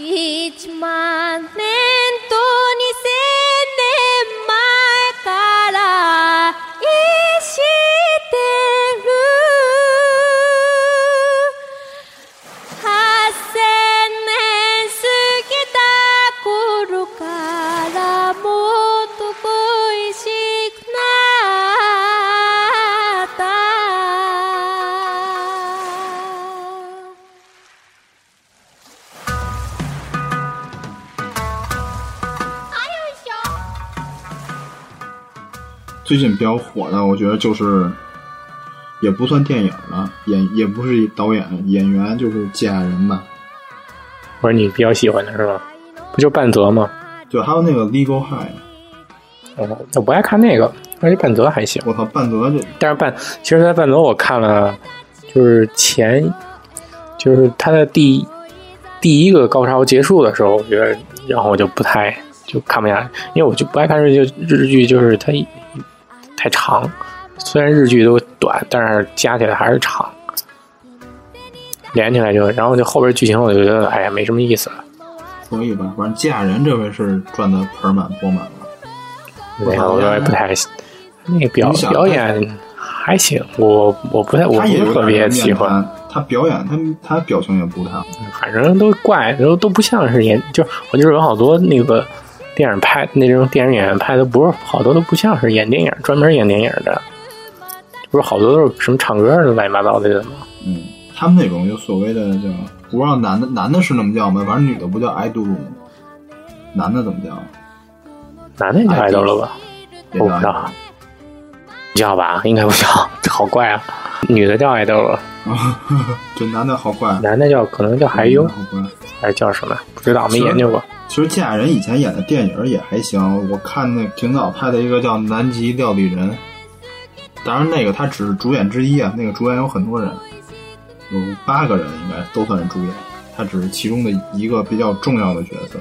1万最近比较火的，我觉得就是也不算电影了，演也不是导演，演员就是家人吧。我说你比较喜欢的是吧？不就半泽吗？对，还有那个 Legal High，哦，我不爱看那个，而且半泽还行。我操，半泽这但是半，其实，在半泽我看了，就是前，就是他的第第一个高潮结束的时候，我觉得，然后我就不太就看不下去，因为我就不爱看日剧，日剧就是它一太长，虽然日剧都短，但是加起来还是长，连起来就，然后就后边剧情我就觉得，哎呀，没什么意思了。所以吧？反正家人这回是赚的盆满钵满了。那个我也不太，那个表表演还行，我我不太，我不是特别喜欢。他表演他他表情也不太好。反正都怪，都都不像是演，就我就是有好多那个电影拍那种电影演员拍的，不是好多都不像是演电影，专门演电影的，不是好多都是什么唱歌的乱七八糟的人吗？嗯，他们那种就所谓的叫，不知道男的男的是那么叫吗？反正女的不叫爱豆吗？男的怎么叫？男的叫爱豆了吧？我不知道，叫吧，应该不叫，这 好怪啊。女的叫爱豆了，这男的好怪，男的叫可能叫海优好怪。还是叫什么？不知道，没研究过。其实家人以前演的电影也还行，我看那挺早拍的一个叫《南极料理人》，当然那个他只是主演之一啊，那个主演有很多人，有八个人应该都算是主演，他只是其中的一个比较重要的角色。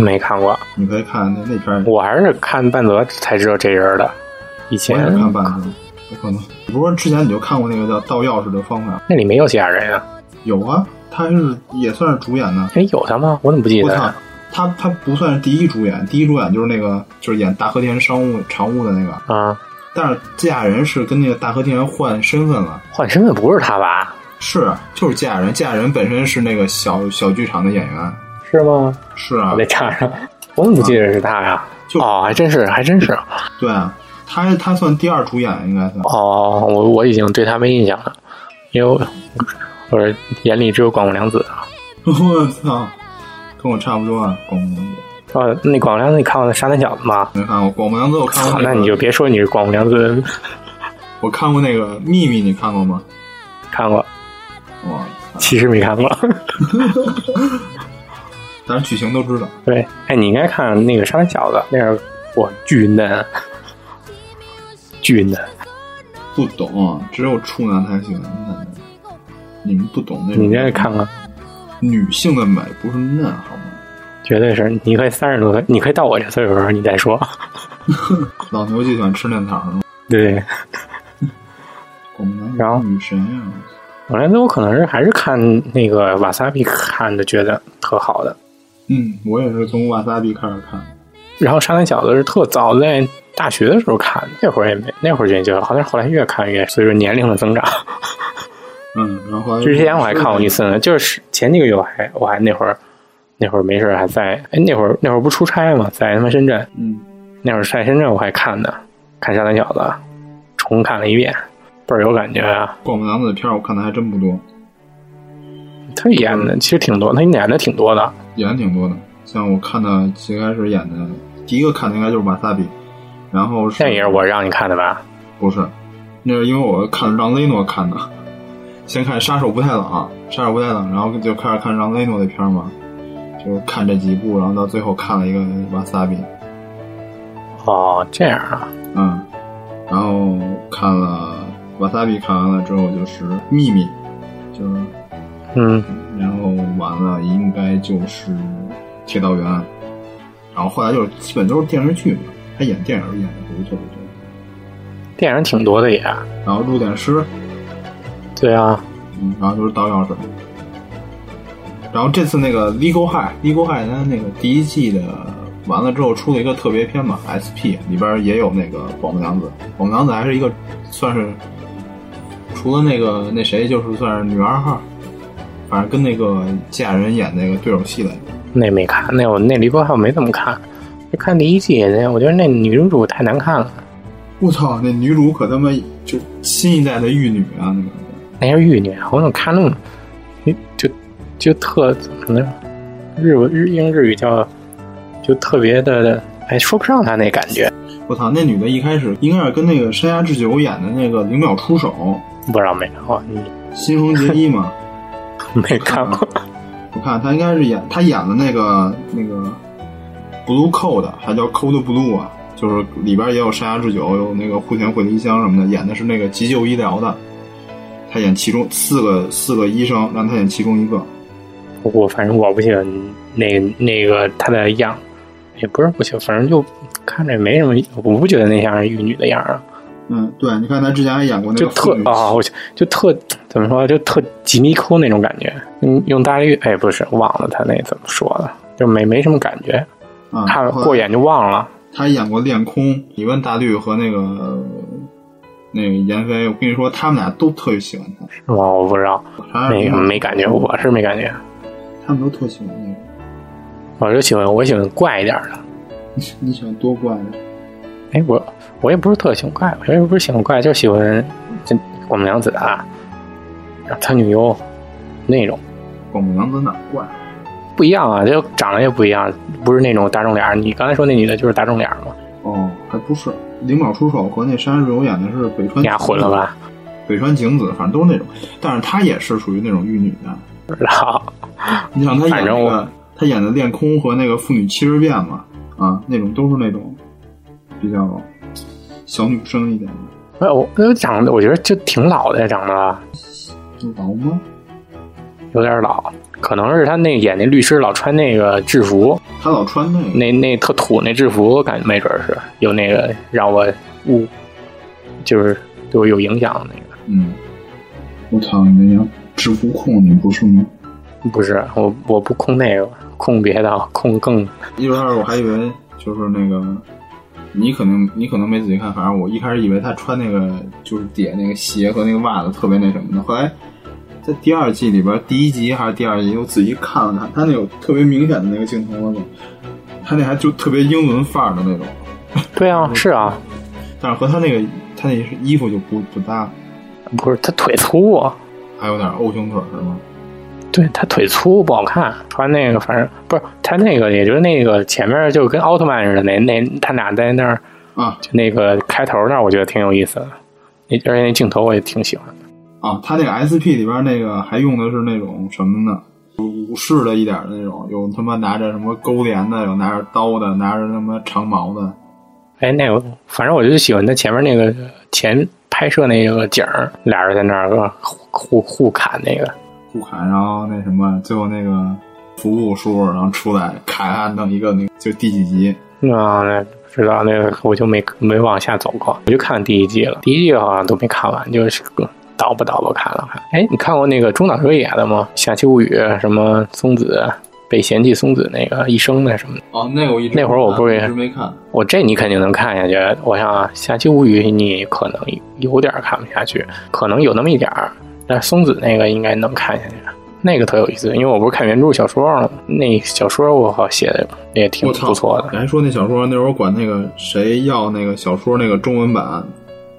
没看过，你可以看那那片，我还是看半泽才知道这人的。以我前也看半个，有可能。不是说之前你就看过那个叫盗钥匙的方法？那里没有其他人啊？有啊，他是也算是主演呢。哎，有他吗？我怎么不记得啊？，他他不算是第一主演，第一主演就是那个就是演大和田商务常务的那个，啊，但是家人是跟那个大和田换身份了。换身份不是他吧？是，就是家人，家人本身是那个小小剧场的演员。是吗？是啊我，得查查，我怎么不记得是他呀？就哦，还真是，还真是。对啊，他他算第二主演，应该算。哦，我我已经对他没印象了，因为我我眼里只有广木凉子。我操，跟我差不多啊，广木凉子。哦，那广木凉子你看过那《沙滩小子》吗？没看过广木凉子，我看，过、那个。那你就别说你是广木凉子，我看过那个《秘密》，你看过吗？看过，哇，其实没看过。但是剧情都知道。对，哎，你应该看那个《沙滩小子》，那是我巨嫩，巨嫩。不懂，只有处男才喜欢嫩的。你们不懂那种。你这看看，女性的美不是嫩好吗？绝对是。你可以三十多岁，你可以到我这岁数的时候你再说。老牛就喜欢吃嫩草是吗？对，然后女神呀、我来我可能是还是看那个瓦萨比看的，觉得特好的。嗯，我也是从瓦萨比开始看。然后《沙滩小子》是特早在大学的时候看的，那会儿也没，那会儿就就好像后来越看越随着年龄的增长。嗯，然后之前我还看过一次呢，就是前几个月我还我还那会儿那会儿没事儿还在哎那会儿那会儿不出差嘛，在他妈深圳，嗯，那会儿在深圳我还看呢，看《沙滩小子》，重看了一遍，倍儿有感觉啊！广木凉子的片儿我看的还真不多，他演的其实挺多，他演的挺多的。演的挺多的。像我看的最开始演的第一个看的应该就是马萨比，然后是那也是我让你看的吧？不是，那是因为我看让雷诺看的，先看《杀手不太冷》，《杀手不太冷》，然后就开始看让雷诺的片儿嘛，就看这几部，然后到最后看了一个瓦萨比，哦，这样啊，嗯，然后看了瓦萨比，看完了之后就是秘密，就是，嗯，然后完了应该就是铁道员，然后后来就是基本都是电视剧嘛，他演电影演的不是特别多，电影挺多的也。然后入殓师，对啊，嗯，然后就是盗钥匙。然后这次那个《Legal High》，《Legal High》它那个第一季的完了之后出了一个特别篇嘛，SP 里边也有那个广木凉子，广木凉子还是一个算是除了那个那谁，就是算是女二号，反正跟那个家人演那个对手戏来着。那没看，那我那离国号没怎么看，就看第一季，那我觉得那女主太难看了，我操，那女主可他妈就新一代的玉女啊，那个。那是玉女，我怎么看那么就就特怎么呢？日文日英日语叫就特别的，哎，说不上她那感觉，我操，那女的一开始应该是跟那个山下智久演的那个零秒出手，不知道没看过，你新垣结衣嘛。没看过，我看她应该是演她演的那个那个 Blue Code，还叫 Code Blue 啊，就是里边也有山下智久，有那个户田惠梨香什么的，演的是那个急救医疗的。他演其中四个四个医生，让他演其中一个。我反正我不喜欢那那个他的样，也不是不喜欢，反正就看着也没什么，我不觉得那像是玉女的样啊。嗯，对，你看他之前还演过那个就特啊，我就就特怎么说，就特吉米抠那种感觉。嗯，用大绿，哎，不是，忘了他那怎么说了，就没没什么感觉，啊，看了过眼就忘了。他演过恋空，你问大绿和那个呃那个闫飞，我跟你说，他们俩都特别喜欢她，是吧？我不知道，啥那个没感觉，我是没感觉。他们都特喜欢那个。我就喜欢我喜欢怪一点的。你你喜欢多怪的？哎，我我也不是特喜欢怪，我也不是喜欢怪，就喜欢这广木凉子啊，他女优那种广木凉子哪儿怪？不一样啊，就长得也不一样，不是那种大众脸。你刚才说那女的就是大众脸儿嘛，哦，还不是灵宝出手和那山下智久演的是北川，你俩混了？吧？北川景子，反正都是那种，但是她也是属于那种玉女的。不知道，你想她演那个，她演的恋空和那个妇女七十变嘛，啊，那种都是那种比较小女生一点的。哎，我我长得我觉得就挺老的，长得老吗？有点老，可能是他那演那律师老穿那个制服，他老穿那个，那那特土那制服，感觉没准是有那个让我误，就是对我有影响的那个。嗯，我操，你那叫制服控，你不是吗？不是我，我不控那个，控别的，控更一会儿我还以为就是那个，你可能你可能没仔细看，反正我一开始以为他穿那个就是底下那个鞋和那个袜子特别那什么的，后来在第二季里边第一集还是第二集，我仔细看了看，他那有特别明显的那个镜头了就，他那还就特别英伦范儿的那种，对啊，是啊，但是和他那个他那衣服就不不搭，不是他腿粗啊，还有点 O 型腿是吗？对他腿粗不好看，穿那个反正不是他那个，也就是那个前面就跟奥特曼似的，那那他俩在那儿啊。就那个开头那儿，我觉得挺有意思的，那而且那镜头我也挺喜欢的。啊，他那个 SP 里边那个还用的是那种什么呢？武士的一点的那种，有他妈拿着什么钩镰的，有拿着刀的，拿着什么长矛的。哎，那个反正我就喜欢他前面那个前拍摄那个景儿，俩人在那儿呃互互互砍那个，互砍，然后那什么，最后那个服务叔，然后出来砍啊，弄一个那个就第几集？啊，那不知道那个我就没没往下走过，我就看第一季了，第一季好像都没看完，就是个倒吧倒吧看了看。哎，你看过那个中岛哲也的吗？《夏期物语》什么松子被嫌弃松子那个一生的什么的，哦，那个我一直那会儿我不是也一直没看。我这你肯定能看下去。我想啊，《下期物语》你可能有点看不下去，可能有那么一点儿，但是松子那个应该能看下去。那个特有意思，因为我不是看原著小说了吗？那小说我好写的也挺，不错的。你还说那小说，那会儿管那个谁要那个小说那个中文版，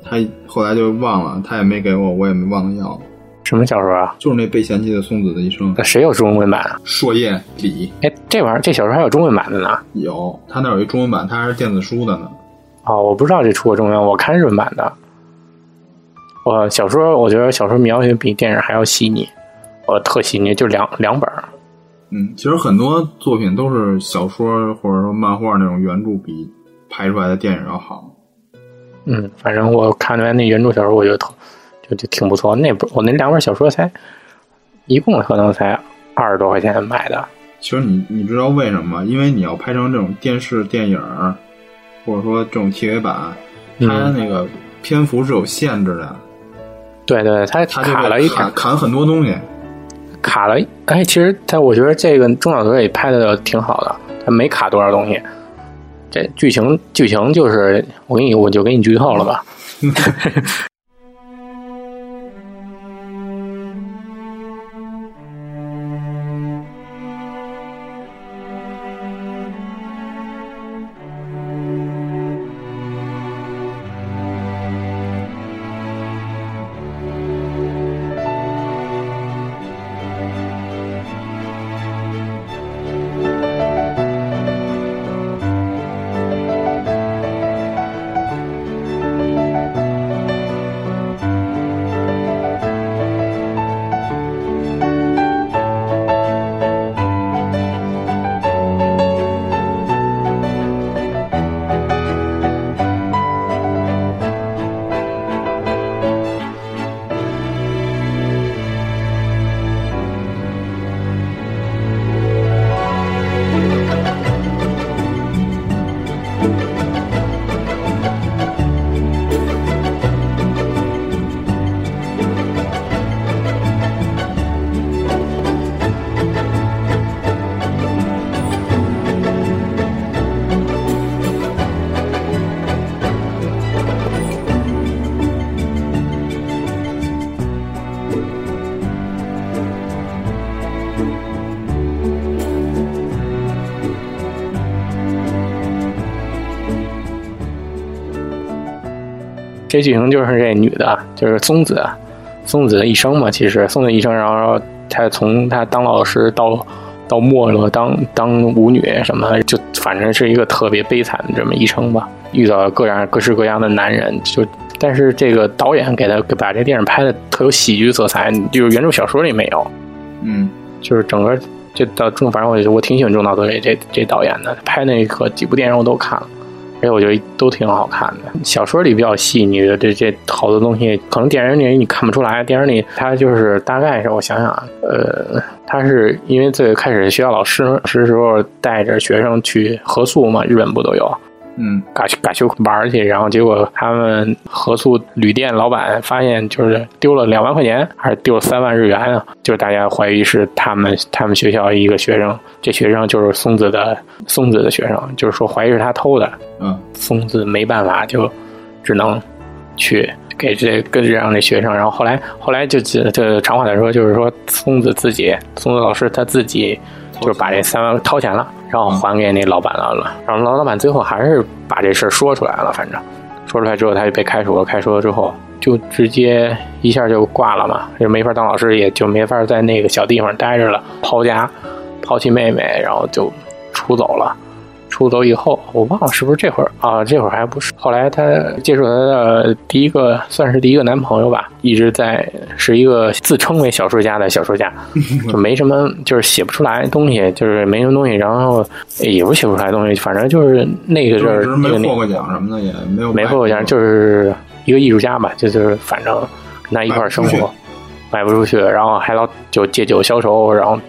他后来就忘了，他也没给我，我也没忘了要。什么小说啊？就是那被嫌弃的松子的一生，那谁有中文版啊？硕叶李哎，这玩意儿这小说还有中文版的呢？有，他那儿有一中文版，他还是电子书的呢。哦，我不知道这出过中文，我看日文版的。我小说，我觉得小说描写比电影还要细腻，我特细腻，就两两本。嗯，其实很多作品都是小说或者说漫画那种原著比拍出来的电影要好。嗯，反正我看完那原著小说，我觉得特就就挺不错。那本我那两本小说才一共可能才二十多块钱买的。其实你你知道为什么吗？因为你要拍成这种电视电影，或者说这种 TV 版，它嗯那个篇幅是有限制的，对对，它它就卡了一点会砍，砍很多东西。卡了，哎，其实他我觉得这个中岛哲也拍的挺好的，他没卡多少东西。剧情剧情就是我给你我就给你剧透了吧。这剧情就是这女的，就是松子，松子的一生嘛。其实松子一生，然后她从她当老师到到没落当当舞女什么，就反正是一个特别悲惨的这么一生吧。遇到各样各式各样的男人，就但是这个导演给他把这电影拍的特有喜剧色彩，就是原著小说里没有。嗯，就是整个这到中，反正我我挺喜欢中岛哲这这这导演的，拍那个几部电影我都看了。我觉得都挺好看的，小说里比较细腻的这这好多东西，可能电影里你看不出来。电影里他就是大概是我想想啊，呃，他是因为最开始学校老师是时候带着学生去合宿嘛，日本不都有？嗯，嘎去嘎去玩去，然后结果他们合宿旅店老板发现就是丢了两万块钱，还是丢了三万日元啊？就是大家怀疑是他们他们学校一个学生，这学生就是松子的松子的学生，就是说怀疑是他偷的。嗯，松子没办法，就只能去给这跟这样的学生，然后后来后来就就长话短说，就是说松子自己，松子老师他自己就是把这三万掏钱了。然后还给那老板了，然后老老板最后还是把这事说出来了。反正说出来之后，他就被开除了。开除了之后，就直接一下就挂了嘛，就没法当老师，也就没法在那个小地方待着了。抛家，抛弃妹妹，然后就出走了。出走以后，我忘了是不是这会儿啊？这会儿还不是。后来她接触她的第一个，算是第一个男朋友吧，一直在是一个自称为小说家的小说家，就没什么，就是写不出来东西，就是没什么东西。然后也不写不出来东西，反正就是那个阵儿没获过奖什么的，也没有没获过奖，就是一个艺术家吧，就就是反正跟他一块儿生活，卖不出去，然后还老就借酒消愁，然后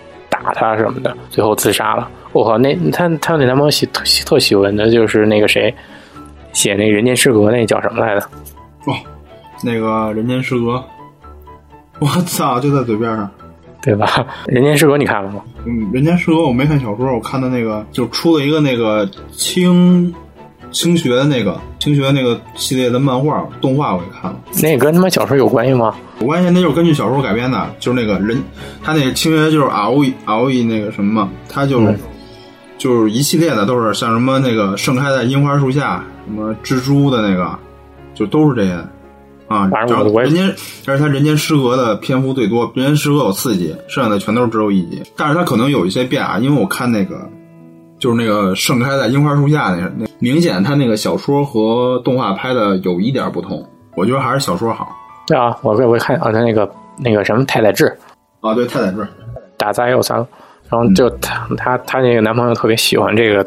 打他什么的，最后自杀了。我靠，那他他那男朋友喜特特喜欢的就是那个谁，写那《人间失格》那叫什么来着？哦，那个《人间失格》，我操，就在嘴边上，对吧？《人间失格》你看了吗？嗯，《人间失格》我没看小说，我看的那个就出了一个那个清清学的那个青学那个系列的漫画动画，我也看了。那跟他妈小说有关系吗？有关系，那就是根据小说改编的，就是那个人，他那个青学就是熬一熬一那个什么嘛，他就。就是一系列的，都是像什么那个盛开在樱花树下，什么蜘蛛的那个，就都是这些啊。人间，但是他人间失格的篇幅最多，人间失格有四集，剩下的全都是只有一集。但是他可能有一些变啊，因为我看那个，就是那个盛开在樱花树下那那，明显他那个小说和动画拍的有一点不同。我觉得还是小说好。对啊，我我看啊，他那个那个什么太宰治啊，对太宰治，打杂也有三。然后就她她她那个男朋友特别喜欢这个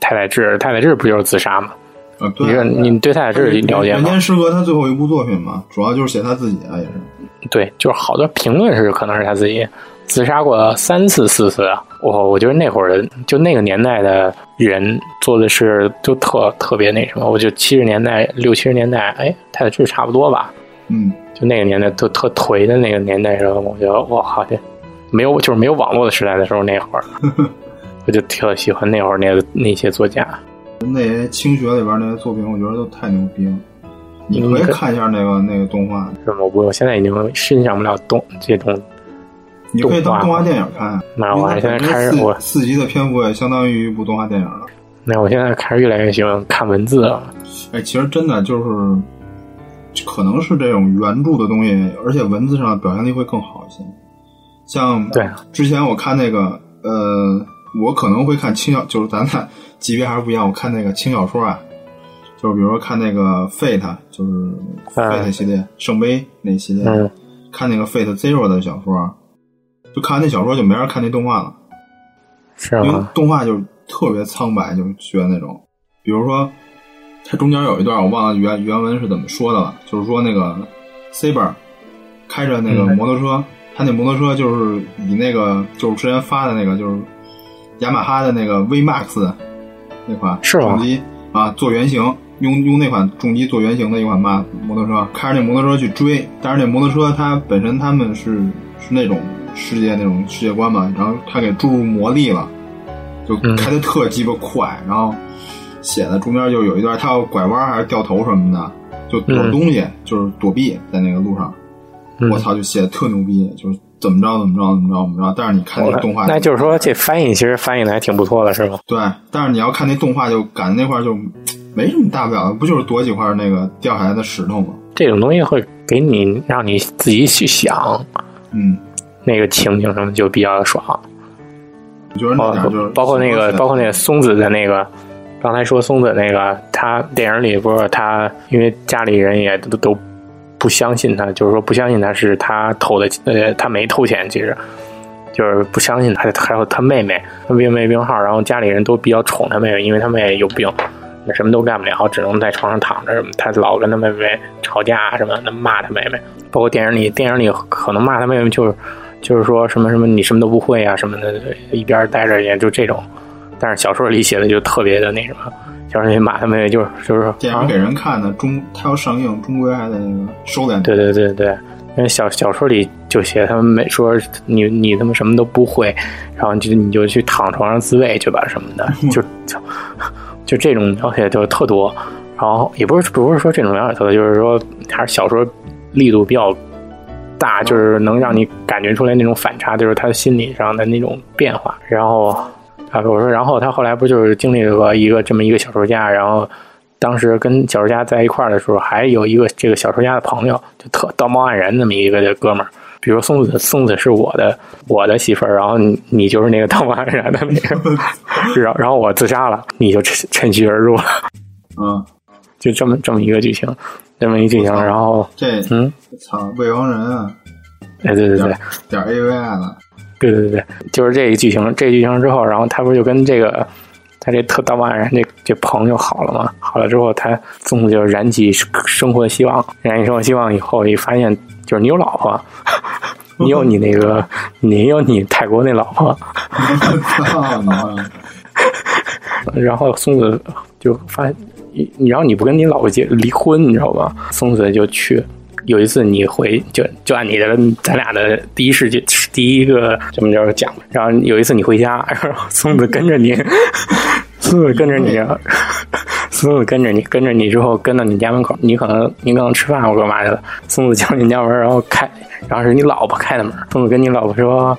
太宰治，太宰治不就是自杀吗？啊，对，你对太宰治了解吗？人间失格他最后一部作品嘛，主要就是写他自己啊，也是。对，就是好多评论是可能是他自己自杀过三次四次啊。我我觉得那会儿就那个年代的人做的事都特特别那什么。我就七十年代六七十年代，哎，太宰治差不多吧？嗯，就那个年代都特颓的那个年代时候，我觉得哇，好像。没有就是没有网络的时代的时候那会儿，我就特喜欢那会儿那个那些作家。那些清学里边那些作品，我觉得都太牛逼了。你可以看一下那个那个动画，是吗？我我现在已经欣赏不了动这种，你可以当动画电影看。那我现在开始四我四集的篇幅也相当于一部动画电影了。那我现在开始越来越喜欢看文字了。哎，其实真的就是，可能是这种原著的东西，而且文字上表现力会更好一些。像对之前我看那个，呃，我可能会看轻小，就是咱俩 级别还是不一样。我看那个轻小说啊，就是比如说看那个 Fate，就是 Fate 系列、圣杯那系列，嗯看那个 Fate Zero 的小说，就看完那小说就没人看那动画了。是因为？动画就是特别苍白，就学那种，比如说，它中间有一段我忘了原原文是怎么说的了，就是说那个 Saber 开着那个嗯摩托车，他那摩托车就是以那个就是之前发的那个就是雅马哈的那个 V Max 那款重机啊做原型，用用那款重机做原型的一款马摩托车，开着那摩托车去追，但是那摩托车它本身他们是是那种世界那种世界观嘛，然后他给注入魔力了，就嗯开的特鸡巴快，然后写的中间就有一段他要拐弯还是掉头什么的，就躲嗯东西，就是躲避在那个路上，嗯我操，就写的特牛逼，就是怎么着怎么着怎么着怎么着，但是你看那个动画，那就是说这翻译其实翻译的还挺不错的，是吗？对，但是你要看那动画，就感觉那块就没什么大不了的，不就是躲几块那个掉下来的石头吗？这种东西会给你让你自己去想嗯，那个情景什么，就比较爽。我觉得那包点儿就是包括那个，包括那个松子的那个，刚才说松子那个，他电影里不是他，因为家里人也都都不相信他，就是说不相信他是他偷的，呃，他没偷钱，其实就是不相信他，还有他妹妹，他妹妹病号，然后家里人都比较宠他妹妹，因为他妹妹有病。那什么都干不了，只能在床上躺着什么。他老跟他妹妹吵架什么的，骂他妹妹。包括电影里，电影里可能骂他妹妹就是就是说什么什么你什么都不会啊什么的，一边待着也就这种。但是小说里写的就特别的那什么，小说里骂他妹妹就是就是啊电影给人看的，中他要上映，终归还得那个收敛。对对对对，因为小小说里就写他们没说你你他妈什么都不会，然后就你就去躺床上自慰去吧什么的，就就就这种描写就特多。然后也不是不是说这种描写特多，就是说还是小说力度比较大，就是能让你感觉出来那种反差，就是他心理上的那种变化。然后啊，我说，然后他后来不就是经历了一个这么一个小说家，然后当时跟小说家在一块儿的时候，还有一个这个小说家的朋友，就特道貌岸然那么一个哥们儿。比如松子，松子是我的我的媳妇儿，然后你你就是那个道貌岸然的那个，然后然后我自杀了，你就趁趁虚而入了，嗯，就这么这么一个剧情，这么一剧情，然后这嗯，操，未亡人啊，哎对对对，点 AVI 了，对对对对，就是这个剧情，这个剧情之后，然后他不是就跟这个他这特道貌岸然这这朋友好了嘛？好了之后，他松子就燃起生活的希望，燃起生活希望以后，一发现就是你有老婆，你有你那个，你有你泰国那老婆！然后松子就发你，你然后你不跟你老婆结离婚，你知道吧？松子就去。有一次你回就就按你的咱俩的第一世界第一个怎么着讲，然后有一次你回家，然后松子跟着你，松子跟着你，松子跟着你，跟着你之后跟到你家门口，你可能你可能吃饭或干嘛去了，松子敲你家门，然后开，然后是你老婆开的门，松子跟你老婆说，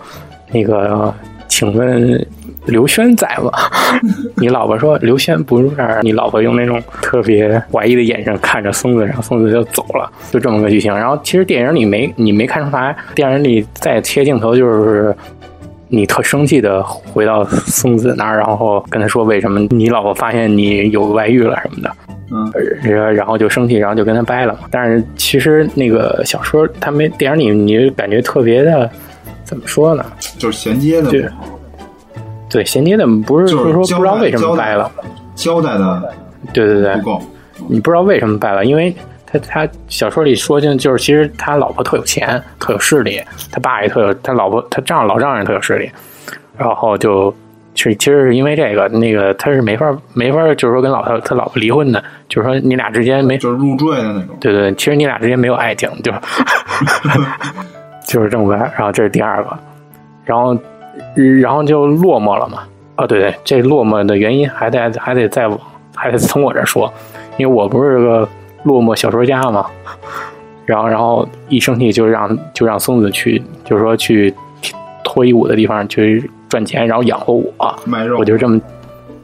那个请问。刘轩在吗？你老婆说刘轩不是这儿。你老婆用那种特别怀疑的眼神看着松子，然后松子就走了，就这么个剧情。然后其实电影里没你没看出来，电影里再切镜头就是你特生气的回到松子那儿，然后跟他说为什么你老婆发现你有外遇了什么的。嗯，然后就生气，然后就跟他掰了。但是其实那个小说他没电影里，你就感觉特别的怎么说呢？就是衔接的对对，衔接的不是就是说不知道为什么掰了，交代的对对对不，够。你不知道为什么掰了，因为他他小说里说就就是其实他老婆特有钱，特有势力，他爸也特有，他老婆他丈老丈人特有势力，然后就。是，其实是因为这个，那个他是没法没法，就是说跟老他他老婆离婚的，就是说你俩之间没，就是入赘的那种。对对，其实你俩之间没有爱情，就 就是这么掰。然后这是第二个，然后然后就落寞了嘛。啊，对对，这落寞的原因还得还得再往还得从我这说，因为我不是个落寞小说家嘛。然后然后一生气就让就让松子去，就是说去脱衣舞的地方去赚钱，然后养活我。卖肉，我就这么，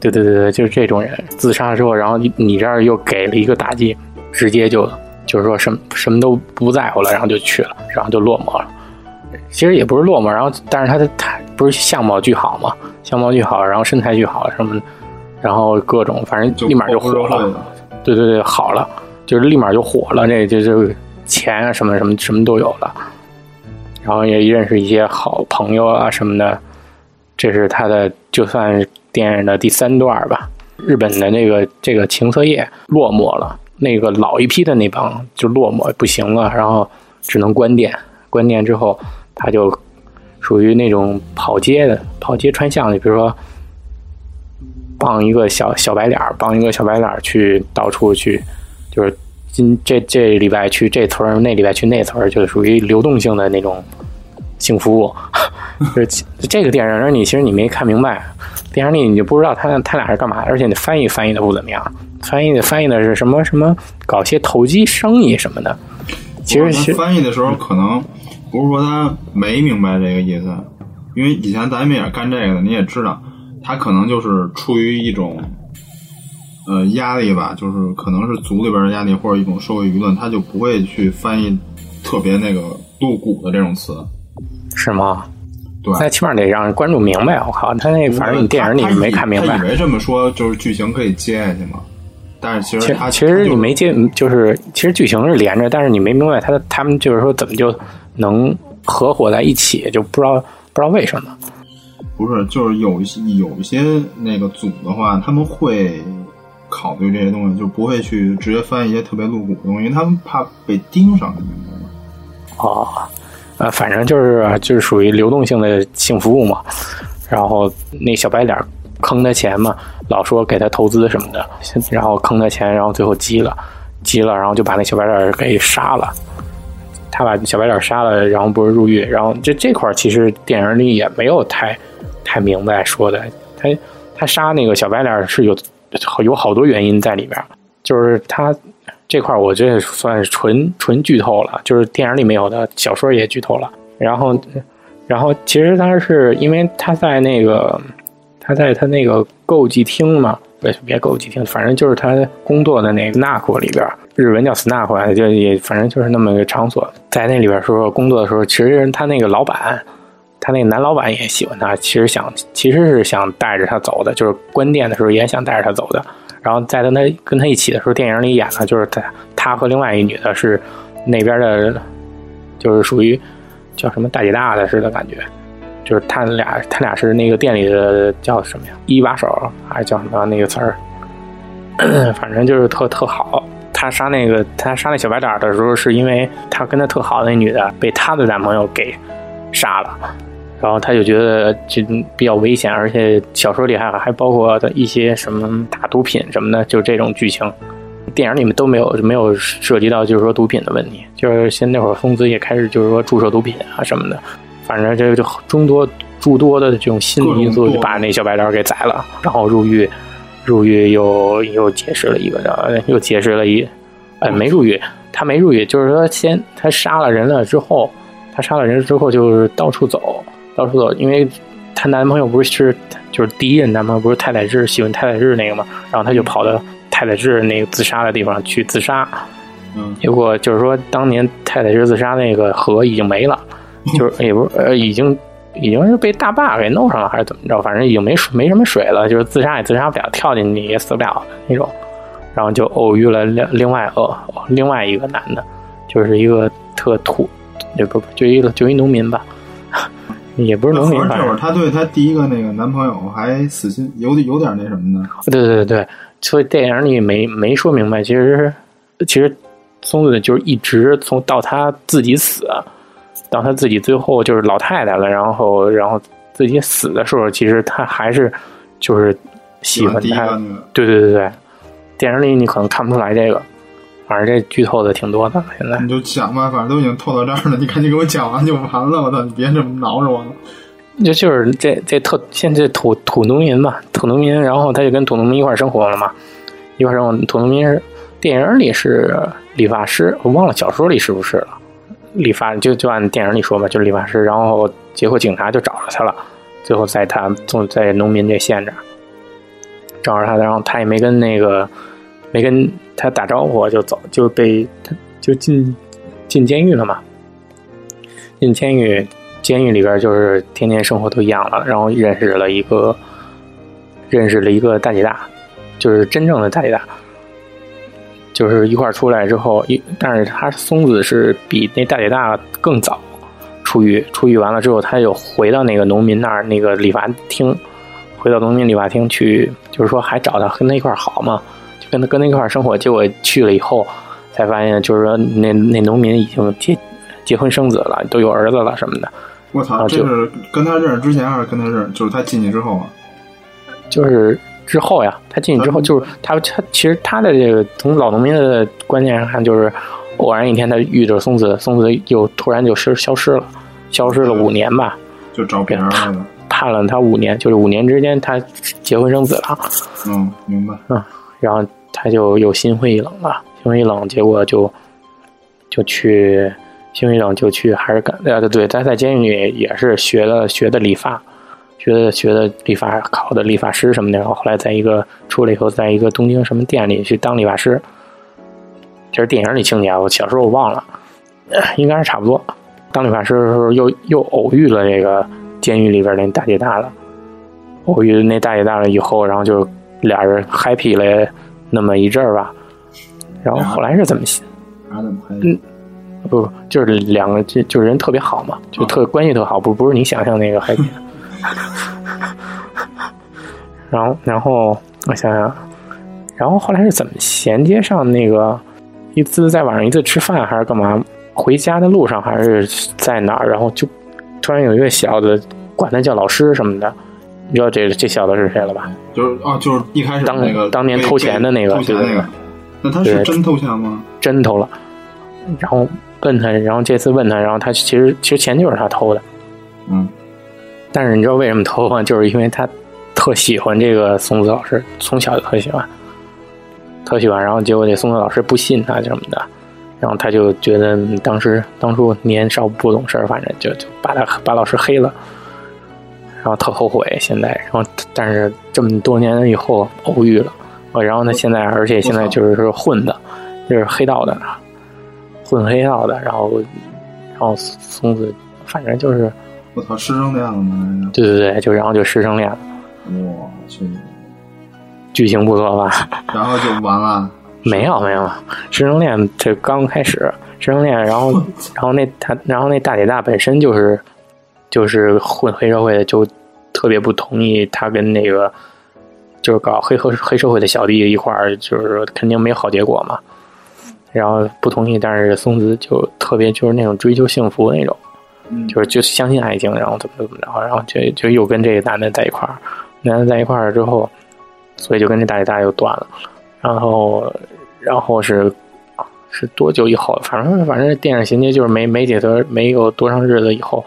对对对对，就是这种人自杀之后，然后你你这儿又给了一个打击，直接就就是说什么什么都不在乎了，然后就去了，然后就落寞了。其实也不是落寞，然后但是他的他不是相貌巨好嘛，相貌巨好，然后身材巨好什么，然后各种反正立马就火了。对对对，好了，就是立马就火了，这就就钱啊什么什么什么都有了，然后也认识一些好朋友啊什么的。这是他的，就算电影的第三段吧。日本的那个这个情色业落寞了，那个老一批的那帮就落寞不行了，然后只能关店。关店之后，他就属于那种跑街的，跑街穿巷的，比如说傍一个小小白脸儿，傍一个小白脸儿去到处去，就是今这这礼拜去这村那礼拜去那村就属于流动性的那种。性服务，就是这个电影，你其实你没看明白，电影里你就不知道他他俩是干嘛，而且你翻译翻译的不怎么样，翻译的翻译的是什么什么搞些投机生意什么的。其实翻译的时候可能不是说他没明白这个意思，因为以前咱们也干这个的，你也知道，他可能就是出于一种呃压力吧，就是可能是组里边的压力或者一种社会舆论，他就不会去翻译特别那个露骨的这种词。是吗？对，那起码得让观众明白。我靠，他那反正你电影你没看明白。他以为这么说就是剧情可以接下去吗？但是其实他其实你没接，就是其实剧情是连着，但是你没明白他他们就是说怎么就能合伙在一起，就不知道不知道为什么。不是，就是有一些有一些那个组的话，他们会考虑这些东西，就不会去直接翻一些特别露骨的东西，因为他们怕被盯上，你明白吗？哦。呃，反正就是就是属于流动性的性服务嘛，然后那小白脸坑他钱嘛，老说给他投资什么的，然后坑他钱，然后最后急了，急了，然后就把那小白脸给杀了。他把小白脸杀了，然后不是入狱，然后这这块其实电影里也没有太太明白说的，他他杀那个小白脸是有有好多原因在里边，就是他。这块我这算是纯纯剧透了，就是电影里没有的，小说也剧透了。然后，然后其实他是因为他在那个他在他那个购记厅嘛，别别购记厅，反正就是他工作的那个 NAK 里边，日文叫 SNAK，就也反正就是那么个场所，在那里边说工作的时候，其实他那个老板，他那个男老板也喜欢他，其实想其实是想带着他走的，就是关店的时候也想带着他走的。然后在跟他跟他一起的时候，电影里演的就是他他和另外一女的是那边的，就是属于叫什么大姐大的似的感觉，就是他俩他俩是那个店里的叫什么呀一把手还是叫什么那个词儿，反正就是特特好。他杀那个他杀那小白脸的时候，是因为他跟他特好的那女的被他的男朋友给杀了。然后他就觉得这比较危险，而且小说里还还包括一些什么打毒品什么的，就这种剧情，电影里面都没有没有涉及到，就是说毒品的问题。就是现那会儿，疯子也开始就是说注射毒品啊什么的，反正这就众多诸多的这种心理因素，就把那小白脸给宰了，然后入狱，入狱又又解释了一个，又解释了一，哎，没入狱，他没入狱，就是说先他杀了人了之后，他杀了人之后就是到处走。到处走，因为她男朋友不是就是第一任男朋友不是太宰治喜欢太宰治那个嘛，然后他就跑到太宰治那个自杀的地方去自杀，嗯，结果就是说当年太宰治自杀那个河已经没了，就是也不是呃已经已经是被大坝给弄上了还是怎么着，反正已经没水没什么水了，就是自杀也自杀不了，跳进去也死不了的那种，然后就偶遇了另另外呃另外一个男的，就是一个特土也不就一个就一农民吧。也不是农民，这会儿他对他第一个那个男朋友还死心，有有点那什么呢？对对对对，所以电影里没没说明白。其实其实松子就是一直从到他自己死，到他自己最后就是老太太了，然后然后自己死的时候，其实他还是就是喜欢他。对对对对，电影里你可能看不出来这个。反正这剧透的挺多的，现在你就讲吧，反正都已经透到这儿了，你赶紧给我讲完就完了。我操，你别这么挠着我了。就就是这这特现在土土农民嘛，土农民，然后他就跟土农民一块生活了嘛，一块生活。土农民是电影里是理发师，我忘了小说里是不是了。理发就就按电影里说吧，就是理发师，然后结果警察就找着他了，最后在他从在农民这县这找着他，然后他也没跟那个没跟他打招呼就走，就被他就进进监狱了嘛。进监狱，监狱里边就是天天生活都一样了，然后认识了一个认识了一个大姐大，就是真正的大姐大。就是一块儿出来之后，一但是他松子是比那大姐大更早出狱，出狱完了之后，他又回到那个农民那儿那个理发厅，回到农民理发厅去，就是说还找他跟他一块儿好嘛，就跟他跟他一块儿生活。结果去了以后，才发现就是说那那农民已经结结婚生子了，都有儿子了什么的。我操，这是跟他认识之前还是跟他认识？就是他进去之后啊？就是之后呀，他进去之后，就是他他其实他的这个从老农民的观念上看，就是偶然一天他遇着松子，松子又突然就失消失了，消失了五年吧，就找别人了。判了他五年，就是五年之间他结婚生子了，嗯，明白。嗯然后他就又心灰意冷了，心灰意冷，结果就就去心灰意冷就去还是干呃对对，他在监狱里也是学了学的理发，学的学的理发，考的理发师什么的，然后后来在一个出来以后，在一个东京什么店里去当理发师，这是电影里情节，我小时候我忘了，呃应该是差不多。当理发师的时候又又偶遇了这个监狱里边那大姐大了，偶遇那大姐大了以后，然后就俩人 happy 了那么一阵儿吧，然后后来是怎么？嗯不不，就是两个就就是人特别好嘛，就特关系特好，不不是你想象那个 happy。然后然后我想想，然后后来是怎么衔接上那个一次在晚上一次吃饭还是干嘛？回家的路上还是在哪儿？然后就突然有一个小子管他叫老师什么的，你知道这这小子是谁了吧？就是啊，就是一开始当那个当年偷钱的那个偷钱那个。那他是对真偷钱吗？真偷了，然后问他，然后这次问他，然后他其实其实钱就是他偷的，嗯，但是你知道为什么偷吗？就是因为他特喜欢这个松子老师，从小就特喜欢，特喜欢。然后结果这松子老师不信他什么的，然后他就觉得当时当初年少不懂事儿，反正就就把他把老师黑了，然后特后悔。现在，然后但是这么多年以后偶遇了，然后呢，现在而且现在就是说混的，就是黑道的，混黑道的，然后然后松子反正就是我操，师生恋了吗？对对对，就然后就师生恋了。我去，剧情不错吧？然后就完了。没有没有，师生恋这刚开始，师生恋，然后然后那他然后那大姐大本身就是就是混黑社会的，就特别不同意他跟那个就是搞黑黑黑社会的小弟一块儿，就是肯定没好结果嘛。然后不同意，但是松子就特别就是那种追求幸福那种，嗯，就是就相信爱情，然后怎么怎么着，然后就就又跟这个男的在一块儿，男的在一块儿之后，所以就跟这大姐大又断了，然后然后是是多久以后？反正反正电影情节就是没没几多没有多长日子以后，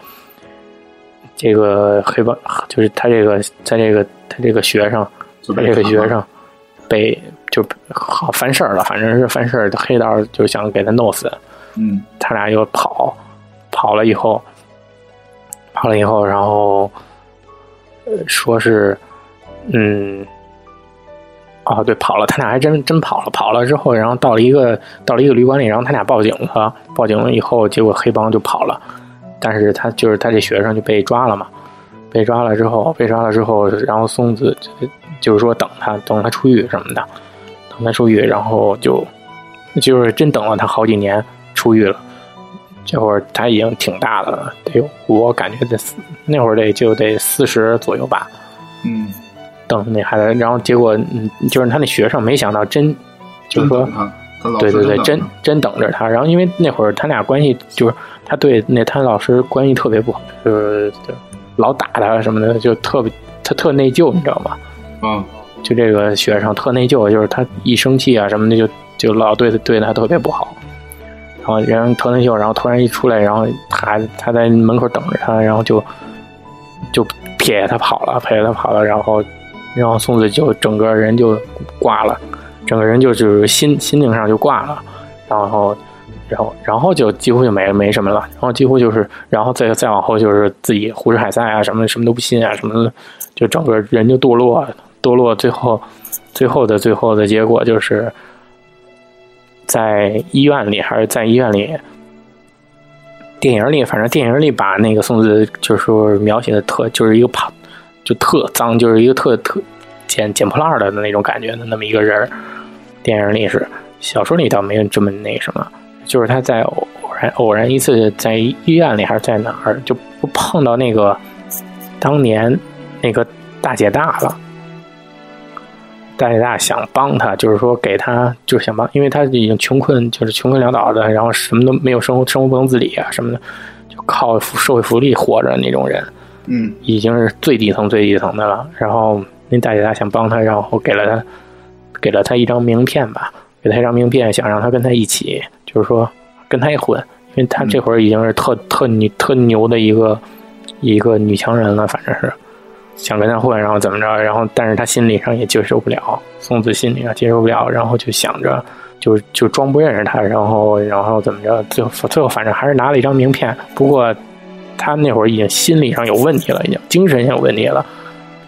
这个黑帮就是他这个在这个他这个学生他这个学生被就好犯事儿了，反正是犯事儿，黑道就想给他弄死。嗯他俩又跑，跑了以后，跑了以后，然后，呃，说是，嗯，哦，对，跑了，他俩还真真跑了，跑了之后，然后到了一个到了一个旅馆里，然后他俩报警了，报警了以后，结果黑帮就跑了，但是他就是他这学生就被抓了嘛，被抓了之后，被抓了之后，然后松子就是说等他等他出狱什么的，等他出狱，然后就就是真等了他好几年出狱了。这会儿他已经挺大的了，得有我感觉得四那会儿得就得四十左右吧。嗯，等那孩子，然后结果嗯，就是他那学生没想到真，就是说对对对，真真等着他。然后因为那会儿他俩关系就是他对那他老师关系特别不好，就是就老打他什么的，就特别他特内疚，你知道吗？嗯，就这个学生特内疚，就是他一生气啊什么的，就就老对他对他特别不好。然后人特内秀，然后突然一出来，然后他他在门口等着他，然后就就撇他跑了，撇他跑了，然后然后松子就整个人就挂了，整个人就就是心心灵上就挂了，然后然后然后就几乎就没没什么了，然后几乎就是然后再再往后就是自己胡吃海塞啊，什么什么都不信啊，什么的，就整个人就堕落堕落，最后最后的最后的结果就是在医院里还是在医院里。电影里，反正电影里把那个宋子就是描写的特，就是一个胖，就特脏，就是一个特特捡捡破烂的那种感觉的那么一个人。电影里是，小说里倒没有这么那什么，就是他在偶然偶然一次在医院里还是在哪儿，就碰到那个当年那个大姐大了。大姐大想帮他，就是说给他，就是想帮，因为他已经穷困，就是穷困潦倒的，然后什么都没有，生活生活不能自理啊什么的，就靠社会福利活着那种人，嗯，已经是最底层最底层的了。然后那大姐大想帮他，然后给了他，给了他一张名片吧，给他一张名片，想让他跟他一起，就是说跟他一混，因为他这会儿已经是特特牛特牛的一个一个女强人了，反正是。想跟他混，然后怎么着？然后，但是他心理上也接受不了，松子心理上接受不了，然后就想着，就就装不认识他，然后，然后怎么着？最后，最后反正还是拿了一张名片。不过，他那会儿已经心理上有问题了，已经精神有问题了，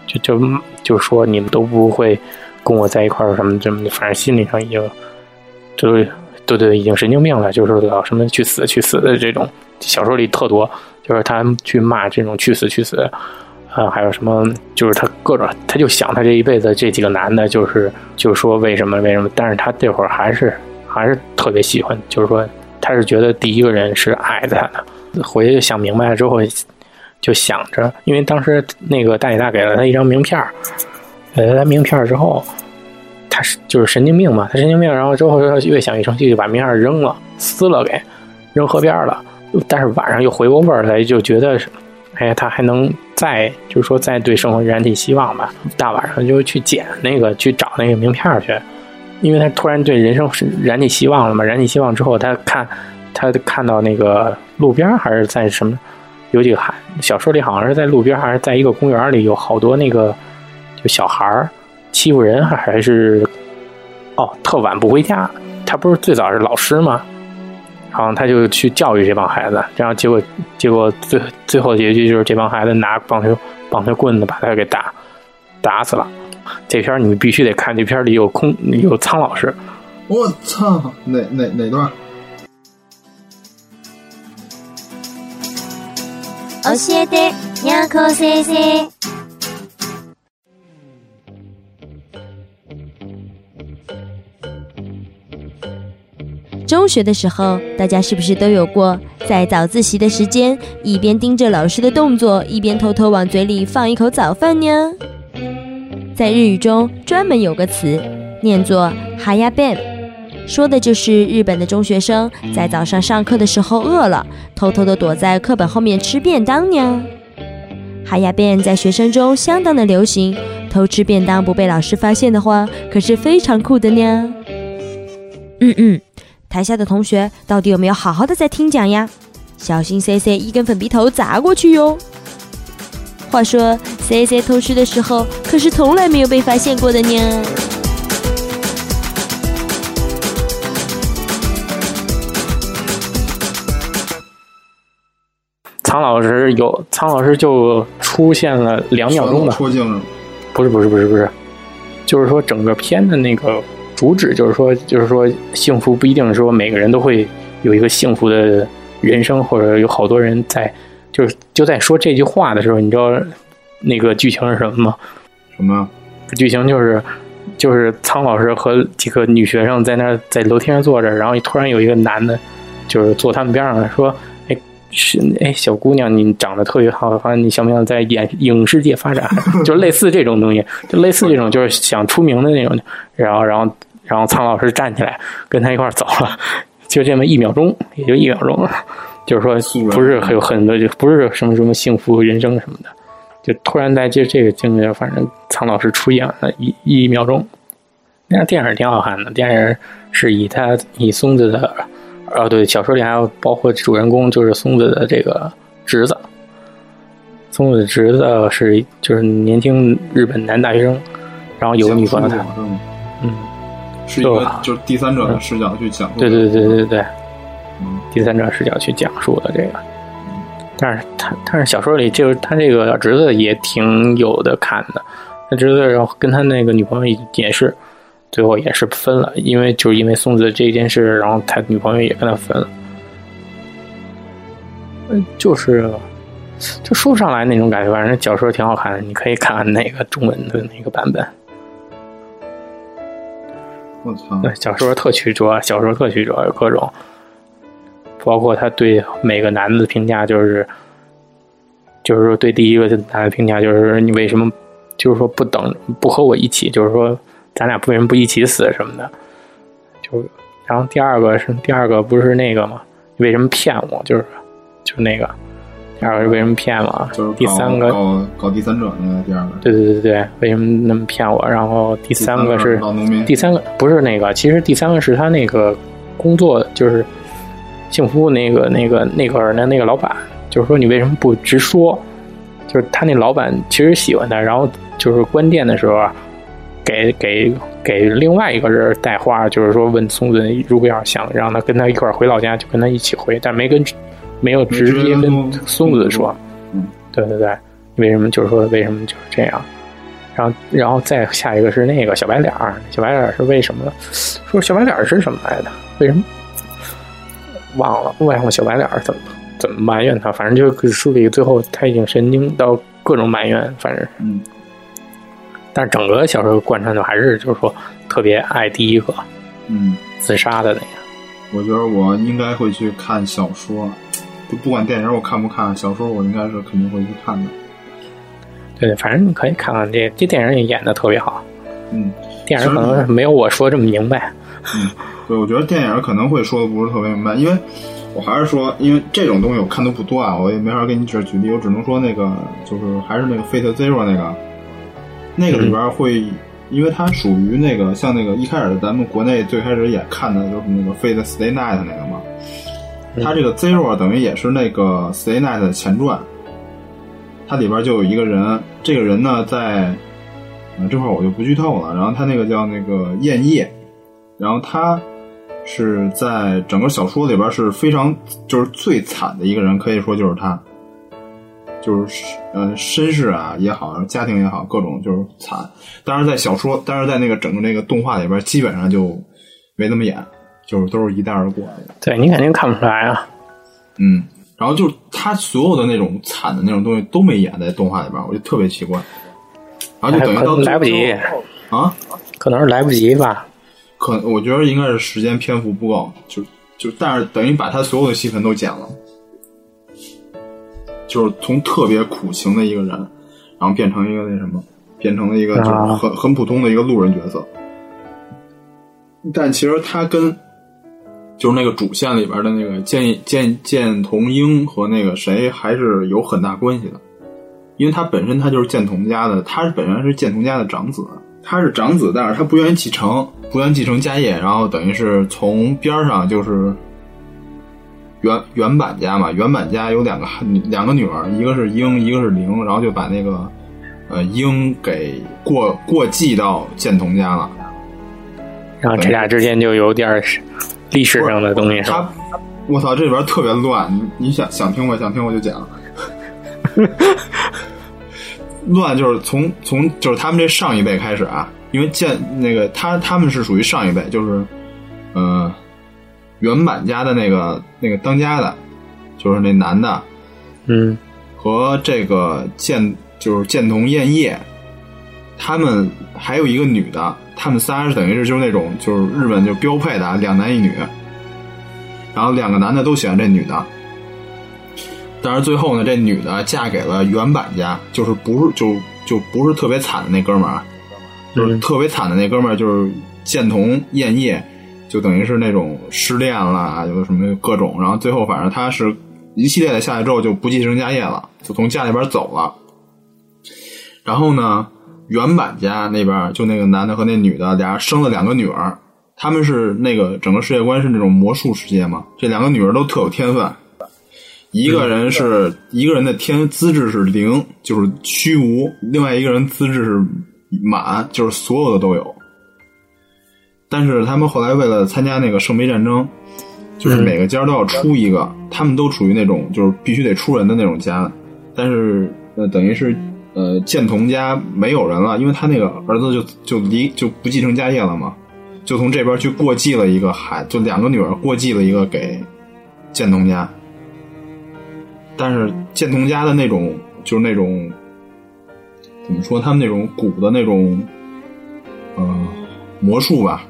就就就说你们都不会跟我在一块儿什么什么，反正心理上已经，就对对，已经神经病了，就是老什么去死去死的这种，小说里特多，就是他去骂这种去死去死。啊，还有什么？就是他各种，他就想他这一辈子这几个男的，就是就说为什么为什么？但是他这会儿还是还是特别喜欢，就是说他是觉得第一个人是爱他的。回去想明白了之后，就想着，因为当时那个大姐大给了他一张名片给了他名片之后，他是就是神经病嘛，他神经病，然后之后越想越生气，就把名片扔了，撕了给扔河边了。但是晚上又回过味儿来，就觉得。哎，他还能再，就是说再对生活燃起希望吧。大晚上就去捡那个，去找那个名片去，因为他突然对人生燃起希望了嘛。燃起希望之后，他看，他看到那个路边还是在什么，有几个孩，小说里好像是在路边还是在一个公园里，有好多那个就小孩欺负人，还是哦，特晚不回家。他不是最早是老师吗？然后他就去教育这帮孩子，然后结果结果最最后结局就是这帮孩子拿棒球棒球棍子把他给打打死了。这片你必须得看，这片里有空有苍老师。我操，哪哪哪段？教えて、にゃこ先生。 中学的时候，大家是不是都有过在早自习的时间，一边盯着老师的动作，一边偷偷往嘴里放一口早饭呢？在日语中，专门有个词，念作哈呀 ben，说的就是日本的中学生在早上上课的时候饿了，偷偷的躲在课本后面吃便当呢。哈呀 ben 在学生中相当的流行，偷吃便当不被老师发现的话，可是非常酷的呢。嗯嗯。台下的同学到底有没有好好的在听讲呀？小心 C C 一根粉笔头砸过去哟！话说 C C 偷吃的时候可是从来没有被发现过的呢。苍老师有苍老师就出现了两秒钟的，不是不是不是不是，就是说整个片的那个。主旨就是说，就是说，幸福不一定说每个人都会有一个幸福的人生，或者有好多人在，就是就在说这句话的时候，你知道那个剧情是什么吗？什么？剧情就是，就是苍老师和几个女学生在那在楼梯上坐着，然后突然有一个男的，就是坐他们边上说。是哎，小姑娘，你长得特别好，你想不想在演影视界发展？就类似这种东西，就类似这种，就是想出名的那种。然后，然后，然后苍老师站起来跟他一块走了，就这么一秒钟，也就一秒钟，就是说不是有很多，就不是什么什么幸福人生什么的，就突然在这这个境界，反正苍老师出演了一一秒钟。那电影挺好看的，电影是以他以松子的。哦，对，小说里还有包括主人公就是松子的这个侄子，松子的侄子是就是年轻日本男大学生，然后有个女朋友嗯，是一个就是第三者的视角去讲述的。对对对对对，嗯第三者视角去讲述的这个。但是他，但是小说里就是他这个侄子也挺有的看的，他侄子然后跟他那个女朋友也是，最后也是分了，因为就是因为松子这件事，然后他女朋友也跟他分了。嗯，就是就说不上来那种感觉，反正小说挺好看的，你可以看看那个中文的那个版本。我操！对，小说特曲折，小说特曲折，有各种，包括他对每个男的评价，就是，就是说对第一个男的评价，就是你为什么，就是说不等不和我一起，就是说咱俩为什么不一起死什么的，就，然后第二个是第二个不是那个吗？你为什么骗我？就是，就那个，二个是为什么骗我？就是第三个，搞搞第三者那个第二个。对对对对，为什么那么骗我？然后第三个是老农民。第三个不是那个，其实第三个是他那个工作，就是幸福那个那个那个人的那个老板，就是说你为什么不直说？就是他那老板其实喜欢他，然后就是关店的时候啊，给给给另外一个人带话，就是说问松子如果要想让他跟他一块儿回老家，就跟他一起回，但没跟没有直接跟孙子说。嗯，对对对，为什么就是说为什么就是这样？然后，然后再下一个是那个小白脸儿，小白脸儿是为什么？说小白脸儿是什么来的？为什么忘了？忘了小白脸儿怎么怎么埋怨他？反正就是书里最后他已经神经到各种埋怨，反正，嗯，但是整个小说贯穿的还是就是说特别爱第一个嗯，自杀的那个。我觉得我应该会去看小说，就不管电影我看不看，小说我应该是肯定会去看的。对，反正你可以看看这这电影也演的特别好，嗯，电影可能没有我说这么明白。嗯，对，我觉得电影可能会说的不是特别明白，因为我还是说，因为这种东西我看的不多啊，我也没法给你举举例，我只能说那个就是还是那个 Fate Zero 那个，那个里边会，因为它属于那个像那个一开始咱们国内最开始也看的就是那个 Fate Stay Night 那个嘛，它这个 Zero 等于也是那个 Stay Night 的前传，它里边就有一个人，这个人呢在，呃这块我就不剧透了，然后他那个叫那个燕叶。然后他是在整个小说里边是非常就是最惨的一个人，可以说就是他，就是呃身世啊也好，家庭也好，各种就是惨。但是在小说，但是在那个整个那个动画里边，基本上就没怎么演，就是都是一带而过。对你肯定看不出来啊。嗯，然后就是他所有的那种惨的那种东西都没演在动画里边，我就特别奇怪。然后就等于到来不及啊，可能是来不及吧。可我觉得应该是时间篇幅不够，就就但是等于把他所有的戏份都剪了，就是从特别苦情的一个人，然后变成一个那什么，变成了一个就是很、很普通的一个路人角色。但其实他跟就是那个主线里边的那个剑剑剑童英和那个谁还是有很大关系的，因为他本身他就是剑童家的，他本身是剑童家的长子。他是长子，但是他不愿意继承，不愿意继承家业，然后等于是从边上就是原原版家嘛，原版家有两个两个女儿，一个是英，一个是灵，然后就把那个呃英给过过继到剑童家了，然后这俩之间就有点历史上的东西。他，我操，这里边特别乱，你你想想听我？想听我就讲。乱就是从从就是他们这上一辈开始啊，因为建那个他他们是属于上一辈，就是呃原版家的那个那个当家的，就是那男的，嗯，和这个建就是建童燕叶，他们还有一个女的，他们仨是等于是就是那种就是日本就标配的两男一女，然后两个男的都喜欢这女的。但是最后呢，这女的嫁给了原版家，就是不是就就不是特别惨的那哥们儿，就是特别惨的那哥们儿，就是剑童燕叶，就等于是那种失恋了，有什么各种，然后最后反正他是一系列的下来之后就不继承家业了，就从家里边走了。然后呢，原版家那边就那个男的和那女的俩人生了两个女儿，他们是那个整个世界观是那种魔术世界嘛，这两个女儿都特有天分。一个人是一个人的天资质是零，就是虚无；另外一个人资质是满，就是所有的都有。但是他们后来为了参加那个圣杯战争，就是每个家都要出一个，他们都处于那种就是必须得出人的那种家。但是呃，等于是呃，建童家没有人了，因为他那个儿子就就离就不继承家业了嘛，就从这边去过继了一个孩，就两个女儿过继了一个给建童家。但是建童家的那种就是那种怎么说，他们那种古的那种呃魔术吧，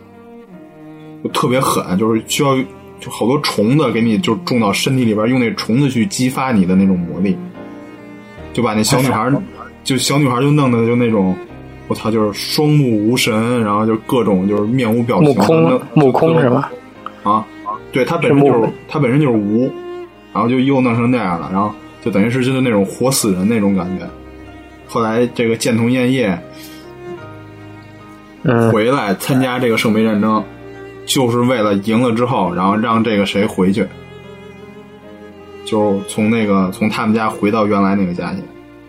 就特别狠，就是需要就好多虫子给你就种到身体里边，用那虫子去激发你的那种魔力，就把那小女孩就小女孩就弄的就那种我操，就是双目无神，然后就各种就是面无表情，目空目空是吧？啊，对他本身就是他本身就是无。然后就又弄成那样了，然后就等于是就是那种活死人那种感觉。后来这个剑童燕叶回来参加这个圣杯战争，就是为了赢了之后，然后让这个谁回去，就从那个从他们家回到原来那个家去，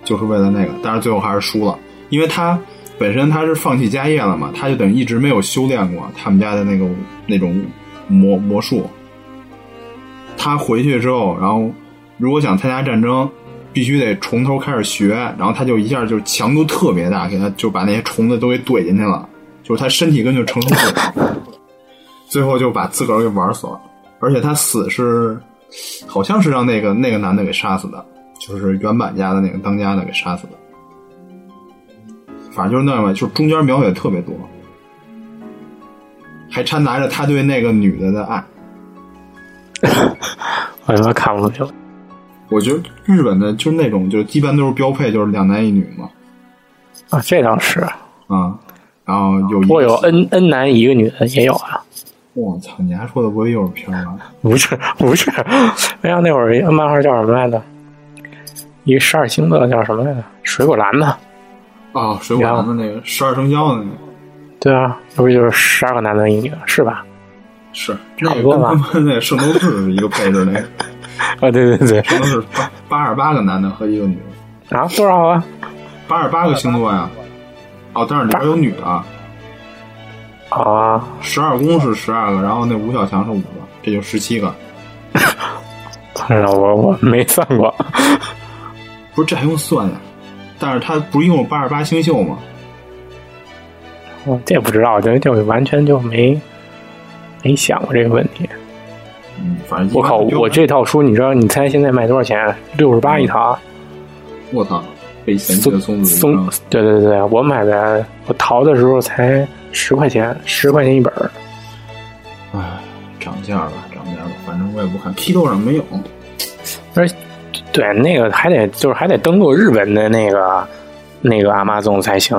就是为了那个。但是最后还是输了，因为他本身他是放弃家业了嘛，他就等于一直没有修炼过他们家的那个那种魔魔术。他回去之后，然后如果想参加战争，必须得从头开始学。然后他就一下就强度特别大，给他就把那些虫子都给怼进去了，就是他身体根本就承受不了。最后就把自个儿给玩死了，而且他死是好像是让那个那个男的给杀死的，就是原版家的那个当家的给杀死的。反正就是那样吧，就中间描写特别多，还掺杂着他对那个女的的爱。我他妈看不下去了。我觉得日本的就是那种，就一般都是标配，就是两男一女嘛。啊，这倒是啊。然后有我有 n n 男一个女的也有啊。我操！你还说的不会又是片儿吧？不是，不是。哎呀，那会儿漫画叫什么来着？一个十二星座叫什么来着？水果篮子。哦，水果篮子那个十二生肖的那个。对啊，那不就是十二个男的一女是吧？是，那个跟他们那圣斗士是一个配置，那个 啊，对对对，圣斗士八八十八个男的和一个女的啊，多少啊？八十八个星座呀，哦，但是里边有女的啊，十二宫是十二个，然后那吴小强是五个，这就十七个。我我没算过，不是这还用算呀？但是他不是用八十八星宿吗？我这不知道，就就完全就没。没想过这个问题。嗯，反正我靠，我这套书，你知道？你猜现在卖多少钱？六十八一套。我操！被嫌弃的松子。松，对对对，我买的，我淘的时候才十块钱，十块钱一本儿。唉，涨价了，涨价了。反正我也不看批斗上没有。而对那个还得就是还得登录日本的那个那个阿玛总才行。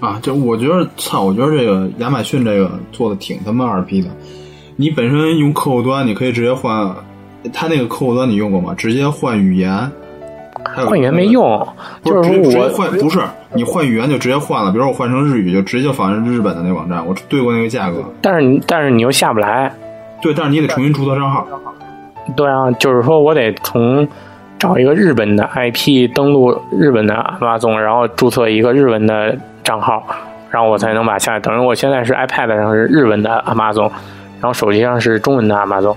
啊，就我觉得，操！我觉得这个亚马逊这个做的挺他妈二逼的。你本身用客户端，你可以直接换，他那个客户端你用过吗？直接换语言。换语言没用，就是直接换，不是你换语言就直接换了。比如我换成日语，就直接访问日本的那网站，我对过那个价格。但是你，但是你又下不来。对，但是你得重新注册账号。对啊，就是说我得从找一个日本的 IP 登录日本的 Amazon，，然后注册一个日文的。账号，然后我才能把下。等于我现在是 iPad 上是日文的 Amazon，，然后手机上是中文的 Amazon。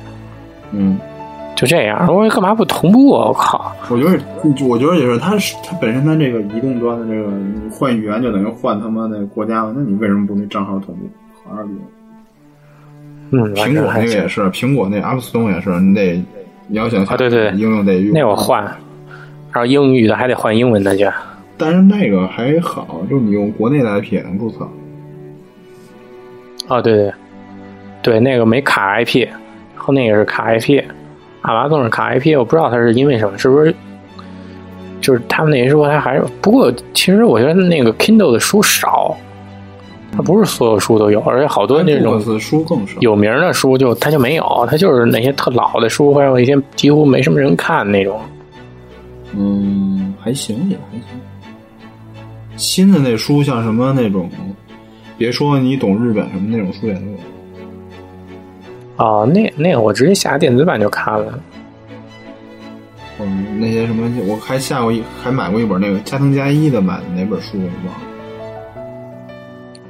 嗯，就这样。我干嘛不同步啊？我靠！我觉得，我觉得也是。它是它本身它这个移动端的这个换语言就等于换他妈的国家了。那你为什么不那账号同步？好二逼！嗯，苹果那个也是，苹果那 App Store 也是，你得你要想啊，对对，应用得用。那我换，然后英语的还得换英文的去。但是那个还好，就是你用国内的 IP 也能注册。哦，对对，对，那个没卡 IP，后那个是卡 IP，阿玛总是卡 IP，我不知道它是因为什么，是不是？就是他们那些说，他还是不过，其实我觉得那个 Kindle 的书少，它不是所有书都有，而且好多那种书更少，有名的书就它就没有，它就是那些特老的书，还有一些几乎没什么人看那种。嗯，还行，也还行。新的那书像什么那种，别说你懂日本什么那种书也都有。哦，那那个我直接下电子版就看了。嗯，那些什么，我还下过一，还买过一本那个加藤加一的买的哪本书我忘了。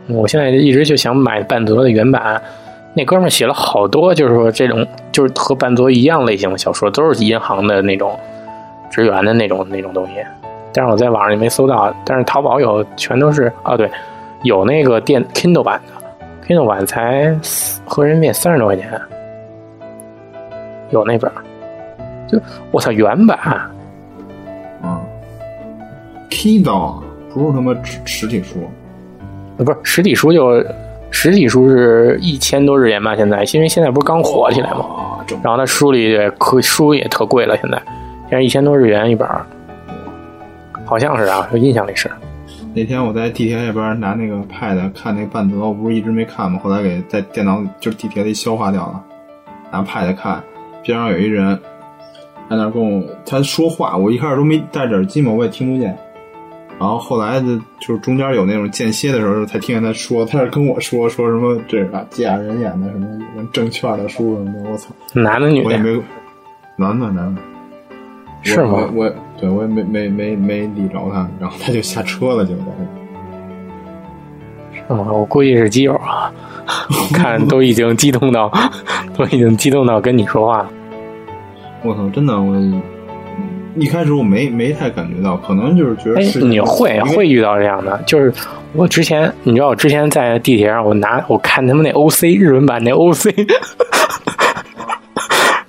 我现在一直就想买半泽的原版，那哥们写了好多，就是说这种就是和半泽一样类型的小说，都是银行的那种职员的那种那种东西。但是我在网上也没搜到，但是淘宝有，全都是啊，对，有那个电 Kindle 版的，Kindle 版才合人民币三十多块钱，有那本，就我操原版，啊，Kindle 不是他妈实体书，不是实体书就实体书是一千多日元吧？现在因为现在不是刚火起来吗？然后它书里也可书也特贵了，现在现在一千多日元一本儿，好像是啊，我印象里是。那天我在地铁里边拿那个 Pad 看那个半泽，我不是一直没看吗？后来给在电脑里就是地铁里消化掉了，拿 Pad 看，边上有一人在那跟我他说话，我一开始都没戴着耳机嘛，我也听不见。然后后来的就是中间有那种间歇的时候，才听见他说，他是跟我说说什么这个芥雅人演的什么什么证券的书什么的，我操，男的女的，我也没男的男的。是吗？我我对我也没没没没理着他，然后他就下车了，就是吗，我估计是基友啊，看都已经激动到，都已经激动到跟你说话了。我操，真的我一开始我没没太感觉到，可能就是觉得哎，是你会会遇到这样的，就是我之前，你知道我之前在地铁上，我拿我看他们那 OC 日文版那 OC，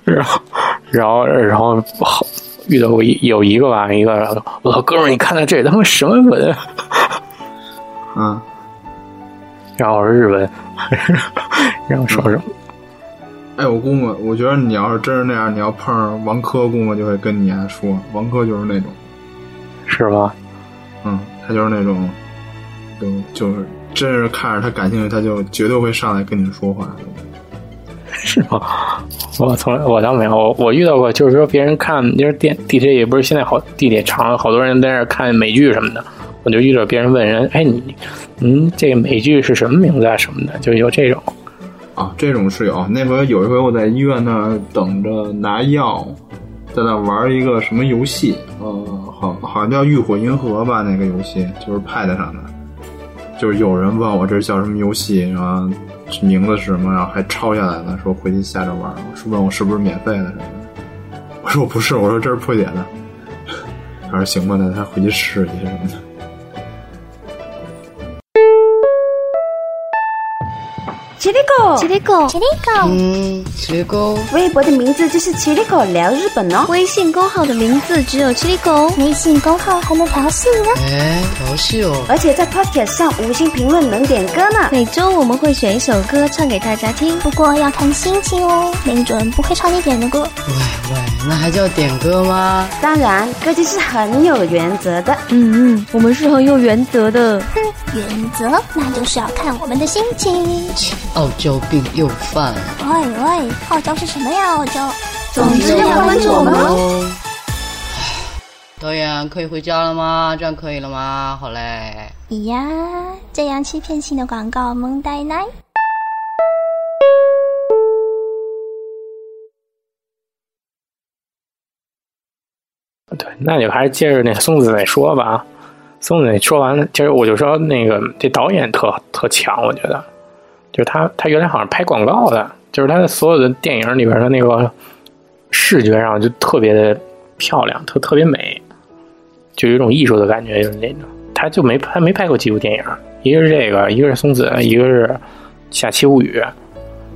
然后然后然后好遇到过一有一个吧，一个我说，哥们儿，你看看这他妈什么文？嗯，然后我说日文，然后说什么？哎，我估摸，我觉得你要是真是那样，你要碰上王珂，估摸就会跟你还说，王珂就是那种，是吗？嗯，他就是那种，就就是真是看着他感兴趣，他就绝对会上来跟你说话。是吗？我从来我倒没有，我我遇到过，就是说别人看，就是电地铁也不是现在好地铁长，好多人在那儿看美剧什么的，我就遇到别人问人，哎你，嗯，这个美剧是什么名字啊什么的，就有这种。啊，这种是有。那回有一回我在医院那儿等着拿药，在那玩一个什么游戏，呃，好好像叫《浴火银河》吧，那个游戏就是 Pad 上的。就是有人问我这叫什么游戏，然后名字是什么，然后还抄下来了，说回去下着玩。我是问我是不是免费的什么的，我说我不是，我说这是破解的。他说行吧，那他回去试一下什么的。奇里狗，奇里狗，奇里狗，嗯，奇狗，微博的名字就是奇里狗聊日本哦。微信公号的名字只有奇里狗，微信公号还能调戏呢。哎，调戏哦！而且在 Podcast 上五星评论能点歌呢。每周我们会选一首歌唱给大家听，不过要看心情哦，没准不会唱你点的歌。喂喂，那还叫点歌吗？当然，歌姬是很有原则的。嗯嗯，我们是很有原则的。哼，原则那就是要看我们的心情。傲娇病又犯了。喂喂，傲娇是什么呀？傲娇，总之要关注我们哦。哦。导演可以回家了吗？这样可以了吗？好嘞。咦呀，这样欺骗性的广告萌呆呆。对，那就还是接着那松子那说吧。松子那说完了，其实我就说那个这导演特特强，我觉得，就是他他原来好像拍广告的，就是他的所有的电影里边的那个视觉上就特别的漂亮，特特别美，就有一种艺术的感觉，就是那种。他就没他没拍过几部电影，一个是这个，一个是松子，一个是《下期物语》。哎，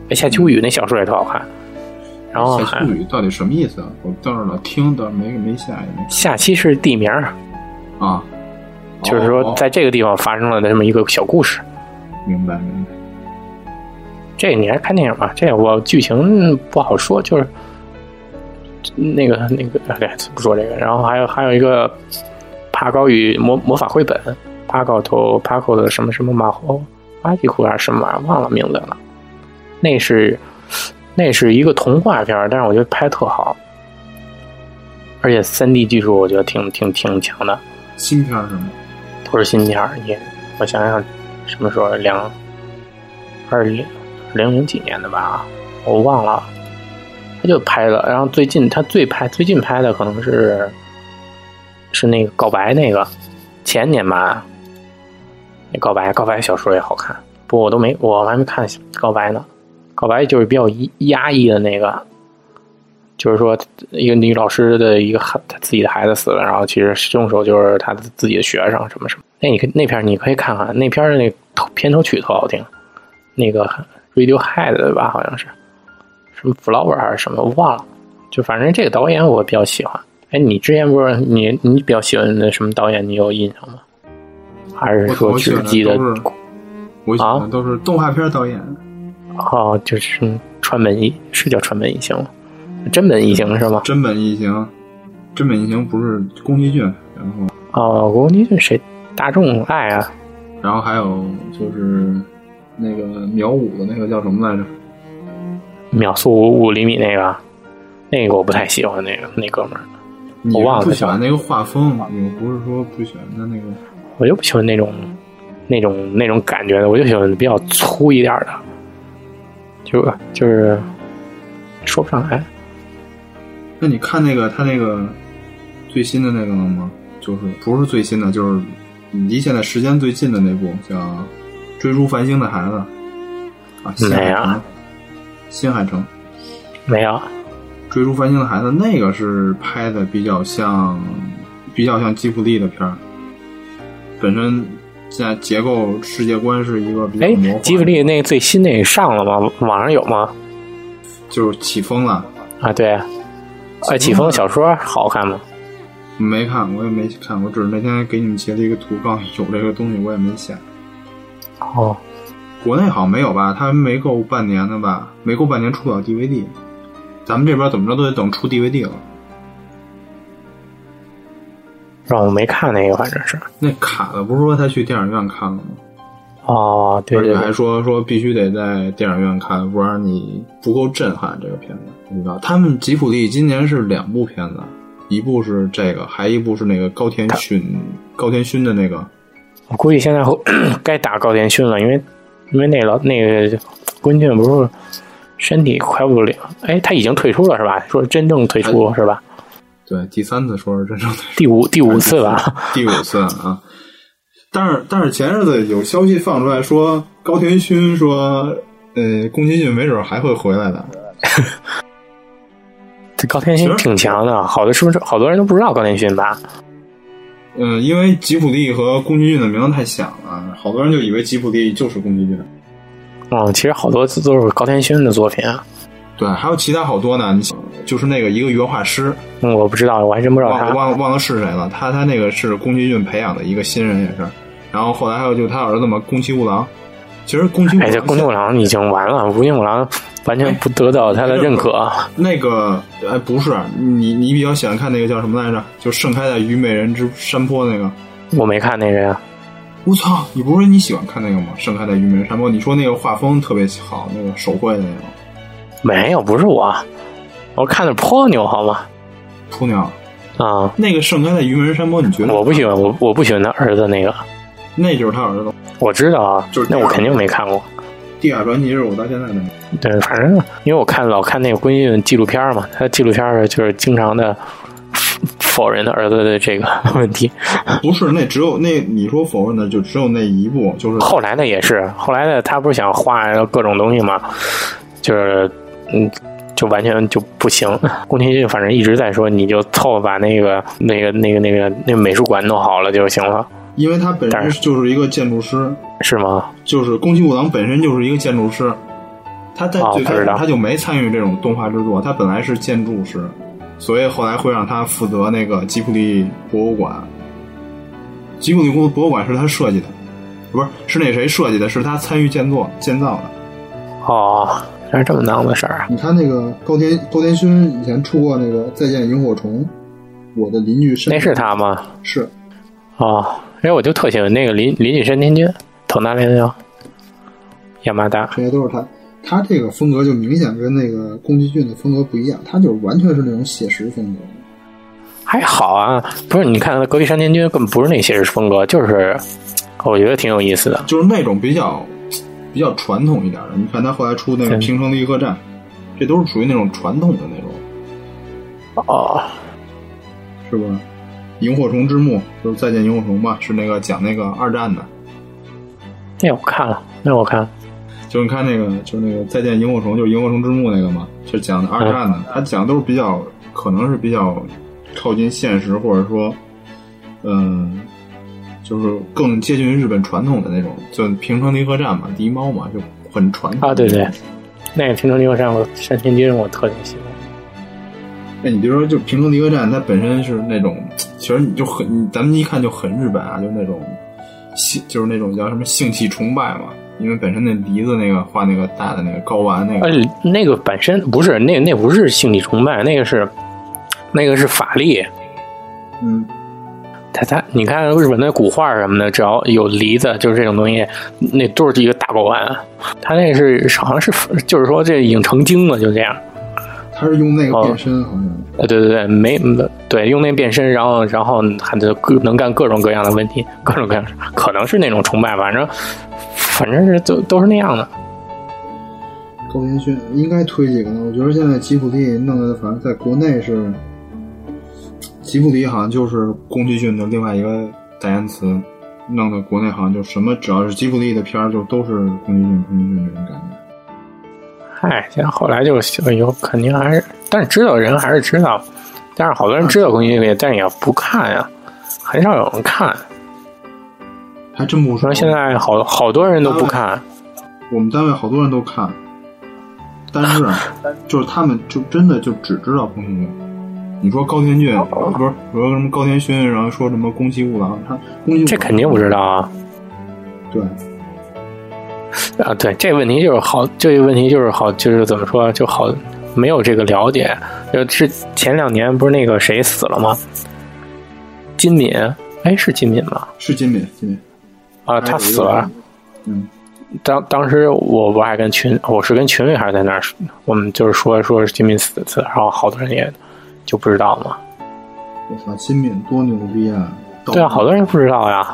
《下期物语》那小说也特好看。然后还下期物语到底什么意思啊？我倒是老听，倒是没没下也没下期是地名，啊。就是说哦在这个地方发生了的这么一个小故事。明白明白。这你还看电影吧？这我剧情不好说，就是那个那个，哎，不说这个。然后还有还有一个帕高与魔魔法绘本，帕高头帕高的什么什么马猴阿吉库还是什么玩意儿，忘了名字了。那是那是一个童话片，但是我觉得拍特好，而且三 D 技术我觉得挺挺挺强的。新片儿是吗？不是新片儿，也我想想什么时候两二零零零几年的吧，我忘了。他就拍了。然后最近他最拍最近拍的可能是是那个告白那个前年吧，那告白告白小说也好看，不过我都没我还没看告白呢。告白就是比较压抑的那个，就是说一个女老师的一个孩她自己的孩子死了，然后其实凶手就是她自己的学生什么什么。那你可那片你可以看看，那片的那片头曲特好听，那个 Radiohead 的吧，好像是什么 Flower 还是什么，我忘了。就反正这个导演我比较喜欢。哎，你之前不是你你比较喜欢的什么导演？你有印象吗？还是说只记得？我喜欢都是动画片导演。哦，就是川本一，是叫川本一行吗？真本一行是吗？真本一行，真本一行不是宫崎骏，然后哦，宫崎骏谁？大众爱啊。然后还有就是那个秒五的那个叫什么来着？秒速五五厘米那个，那个我不太喜欢那个那哥们儿，我忘了。不喜欢那个画风，你不是说不喜欢他那个？我就不喜欢那种那种那种感觉的，我就喜欢比较粗一点的。就就是说不上来。那你看那个他那个最新的那个了吗？就是不是最新的，就是离现在时间最近的那部叫《追逐繁星的孩子》啊，新海诚。新海诚没有《追逐繁星的孩子》，那个是拍的比较像，比较像吉卜力的片儿，本身。现在结构世界观是一个比较模糊。吉卜力那个最新那个上了吗？网上有吗？就是起风了啊！对，哎，起风小说好看吗？没看，我也没看，我只是那天给你们截了一个图，告诉有这个东西，我也没下。哦，国内好像没有吧？他没够半年的吧？没够半年出不了 DVD，咱们这边怎么着都得等出 DVD 了。让我没看那个，反正是那卡的，不是说他去电影院看了吗？哦，对对，还说说必须得在电影院看，不然你不够震撼。这个片子，你知道，他们吉普力今年是两部片子，一部是这个，还一部是那个高田勋，高田勋的那个。我估计现在 该打高田勋了，因为因为那老那个关俊不是身体快不了，哎，他已经退出了是吧？说真正退出是吧？对，第三次说是真正的第五第五次吧，第五次啊！但是但是前日子有消息放出来说，高田勋说，呃，宫崎骏没准还会回来的。这高田勋挺强的，好多是不是好多人都不知道高田勋吧？嗯，因为吉普力和宫崎骏的名字太响了，好多人就以为吉普力就是宫崎骏。嗯，其实好多字都是高田勋的作品啊。对，还有其他好多呢。你就是那个一个原画师，嗯，我不知道，我还真不知道他，忘忘了是谁了。他他那个是宫崎骏培养的一个新人也是。然后后来还有就他儿子嘛，宫崎吾郎。其实宫崎哎，这宫崎吾郎已经完了，宫崎吾郎完全不得到他的认可。那个哎，不是你你比较喜欢看那个叫什么来着？就盛开在虞美人之山坡那个。我没看那个呀。我操！你不是说你喜欢看那个吗？盛开在虞美人山坡，你说那个画风特别好，那个手绘的那个。没有，不是我，我看的泼牛好吗？泼牛啊，那个盛开在虞美人山坡，你觉得？我不喜欢，我我不喜欢他儿子那个。那就是他儿子。我知道啊，就是那我肯定没看过。《地下传奇》是我到现在的。对，反正因为我看老看那个关于纪录片嘛，他纪录片就是经常的否认他儿子的这个 问题。不是，那只有那你说否认的就只有那一部，就是后来的也是后来的，他不是想画各种东西嘛？就是。嗯，就完全就不行。宫崎骏反正一直在说，你就凑合把那个、那个、那个、那个、那个美术馆弄好了就行了。因为他本身就是一个建筑师，是吗？就是宫崎吾郎本身就是一个建筑师，他在最开始他就没参与这种动画制作，他本来是建筑师，所以后来会让他负责那个吉卜力博物馆。吉卜力博博物馆是他设计的，不是是那谁设计的？是他参与建作建造的。哦。还是这么闹的事儿啊！你看那个高田高田勋以前出过那个《再见萤火虫》，我的邻居是那是他吗？是哦，哎，我就特喜欢那个邻邻居山田君，藤大连叫亚麻达，这些都是他。他这个风格就明显跟那个宫崎骏的风格不一样，他就完全是那种写实风格。还好啊，不是？你看隔壁山田君根本不是那写实风格，就是我觉得挺有意思的，就是那种比较。比较传统一点的，你看他后来出那个《平成的一客栈》，这都是属于那种传统的那种，哦，是吧？萤火虫之墓就是再见萤火虫吧，是那个讲那个二战的。那我看了，那我看了。就是你看那个，就是那个再见萤火虫，就是萤火虫之墓那个嘛，就讲的二战的。他讲的都是比较，可能是比较靠近现实，或者说，嗯、就是更接近于日本传统的那种，就平成离合战嘛，敌猫嘛，就很传统啊，对对，那个平城离合战，我山田君我特别喜欢。哎，你比如说，就平城离合战，它本身是那种，其实你就很，咱们一看就很日本啊，就那种性，就是那种叫什么性器崇拜嘛。因为本身那梨子那个画那个大的那个睾丸那个，呃，那个本身不是那那不是性器崇拜，那个是那个是法力。嗯，他他，你看日本那古画什么的，只要有梨子，就是这种东西，那都是一个大睾丸。他那是好像是，就是说这已经成精了，就这样。他是用那个变身，好像。呃，对对对，没对，用那个变身，然后然后还得各能干各种各样的问题，各种各样，可能是那种崇拜，反正反正是都都是那样的。高田勋应该推几个呢？我觉得现在吉卜力弄的，反正在国内是吉卜力，好像就是宫崎骏的另外一个代言词，弄的国内好像就什么只要是吉卜力的片儿，就都是宫崎骏，宫崎骏这种感觉。嗨，现在后来就有肯定还是，但是知道人还是知道，但是好多人知道宫崎骏，但是也不看呀，很少有人看。还真不说，现在好好多人都不看。我们单位好多人都看，但是 就是他们就真的就只知道宫崎骏。你说高田骏不是说什么高田勋，然后说什么宫崎吾郎，他宫崎这肯定不知道啊。对。啊，对，这个问题就是好，这个问题就是好，就是怎么说，就好没有这个了解。就是前两年不是那个谁死了吗？金敏，哎，是金敏吗？是金敏，金敏。啊，他死了。嗯。当当时我不还跟群，我是跟群里还是在那儿，我们就是说说是金敏死死，然后好多人也就不知道嘛。我操，金敏多牛逼啊！对啊，好多人不知道呀。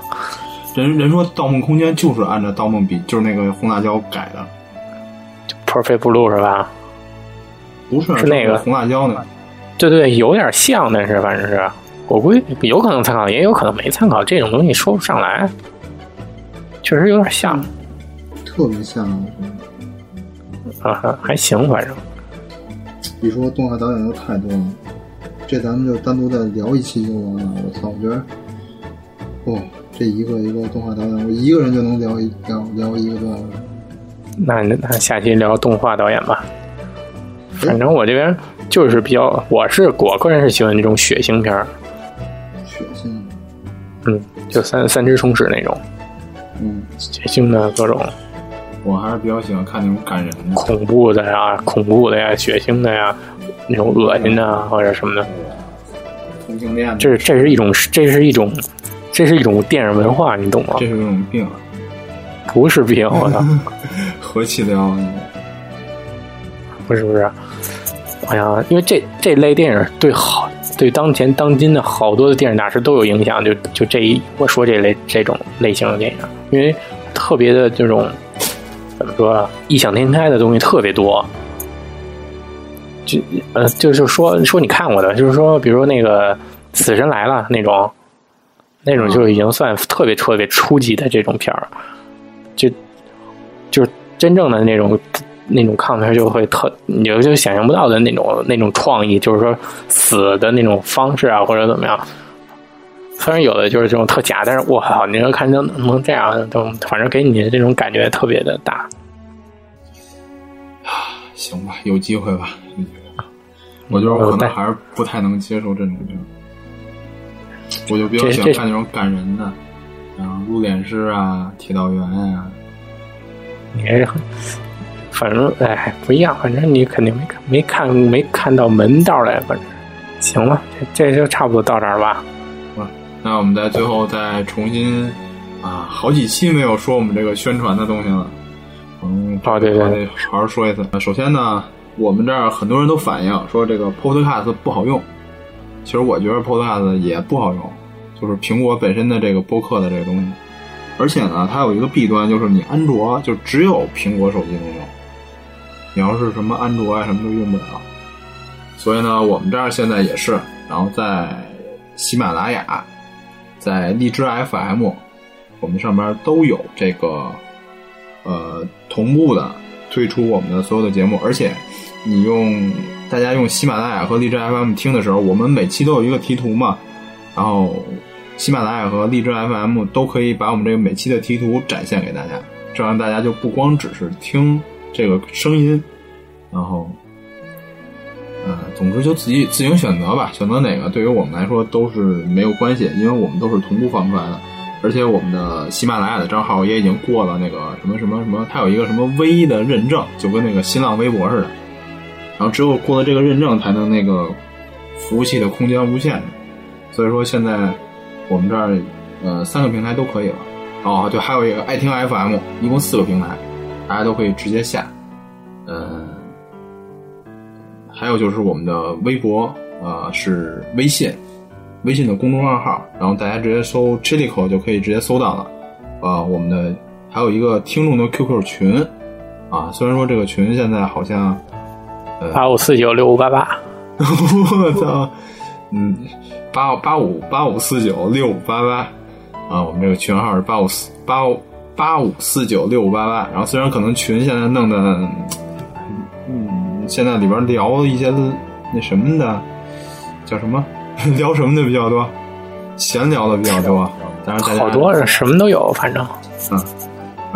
人人说《盗梦空间》就是按照《盗梦笔》，就是那个红辣椒改的。Perfect Blue 是吧？不是，是那个红辣椒呢。对对，有点像，但是反正是我估计有可能参考，也有可能没参考。这种东西说不上来，确实有点像，特别像。啊，还行，反正。你说动画导演又太多了，这咱们就单独再聊一期就完了。我操，我觉得，哦。这一个一个动画导演，我一个人就能聊一聊聊一个多小时。那那下期聊动画导演吧。反正我这边就是比较，我是我个人是喜欢那种血腥片儿。血腥。嗯，就三三只虫史那种。嗯。血腥的各种。我还是比较喜欢看那种感人的、恐怖的呀、恐怖的呀、血腥的呀，那种恶心的或者什么的。同性恋。这这是一种，这是一种。这是一种电影文化，你懂吗？这是一种病，不是病，我操！何其聊？不是不是，哎呀因为这这类电影对好对当前当今的好多的电影大师都有影响，就就这一我说这类这种类型的电影，因为特别的这种怎么说啊异想天开的东西特别多。就呃，就是说说你看过的，就是说，比如说那个《死神来了》那种。那种就已经算特别特别初级的这种片儿，就就是真正的那种那种抗片就会特，你就就想象不到的那种那种创意，就是说死的那种方式啊，或者怎么样。虽然有的就是这种特假，但是我靠，你能看能能这样，都反正给你的这种感觉特别的大。行吧，有机会吧。我觉得我可能还是不太能接受这种片。我就比较喜欢看那种感人的，然后入殓师啊、铁道员呀、啊。你还是很，反正哎不一样，反正你肯定没看没看没看到门道来，反正行了，这这就差不多到这儿吧。嗯，那我们在最后再重新啊，好几期没有说我们这个宣传的东西了，嗯，哦对对对，好好说一次。首先呢，我们这儿很多人都反映说这个 Podcast 不好用。其实我觉得 Podcast 也不好用，就是苹果本身的这个播客的这个东西，而且呢，它有一个弊端，就是你安卓就只有苹果手机能用，你要是什么安卓啊什么都用不了。所以呢，我们这儿现在也是，然后在喜马拉雅，在荔枝 FM，我们上边都有这个呃同步的推出我们的所有的节目，而且你用大家用喜马拉雅和荔枝 FM 听的时候，我们每期都有一个题图嘛，然后喜马拉雅和荔枝 FM 都可以把我们这个每期的题图展现给大家，这样大家就不光只是听这个声音，然后。呃，总之就自己自行选择吧，选择哪个对于我们来说都是没有关系，因为我们都是同步放出来的，而且我们的喜马拉雅的账号也已经过了那个什么什么什么，它有一个什么微的认证，就跟那个新浪微博似的，然后只有过了这个认证，才能那个服务器的空间无限，所以说现在我们这儿呃三个平台都可以了，哦对，还有一个爱听 FM，一共四个平台，大家都可以直接下，呃。还有就是我们的微博，呃，是微信，微信的公众账号，然后大家直接搜 “chilico” 就可以直接搜到了。啊，我们的还有一个听众的 QQ 群，啊，虽然说这个群现在好像，八五四九六五八八，我操，嗯，八八五八五四九六五八八，啊，我们这个群号是八五四八八五四九六五八八，然后虽然可能群现在弄的。嗯现在里边聊一些那什么的，叫什么？聊什么的比较多？闲聊的比较多。但是大家好多什么都有，反正嗯，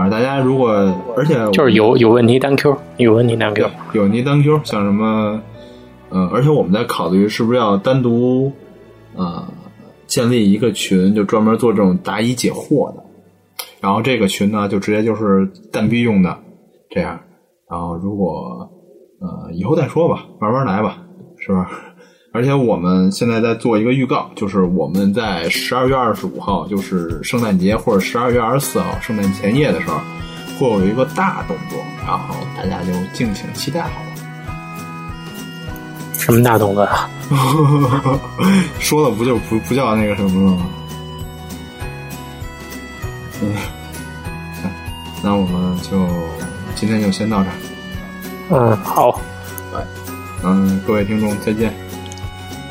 反正大家如果而且就是有有问题单 Q，有问题单 Q，有问题单 Q，像什么嗯，而且我们在考虑是不是要单独呃建立一个群，就专门做这种答疑解惑的。然后这个群呢，就直接就是蛋逼用的这样。然后如果呃，以后再说吧，慢慢来吧，是吧？而且我们现在在做一个预告，就是我们在十二月二十五号，就是圣诞节或者十二月二十四号圣诞前夜的时候，会有一个大动作，然后大家就敬请期待好了。什么大动作啊？说的不就不不叫那个什么了吗？嗯，那我们就今天就先到这儿。嗯，好，嗯，各位听众再见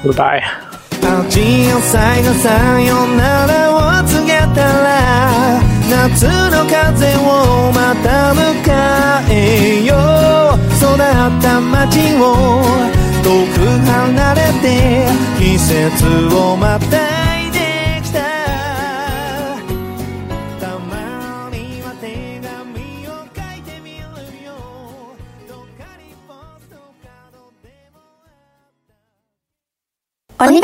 ，Goodbye。味を最後さよならを告げたら夏の風をまた迎えよう育った街を遠く離れて季節を待ってお願い。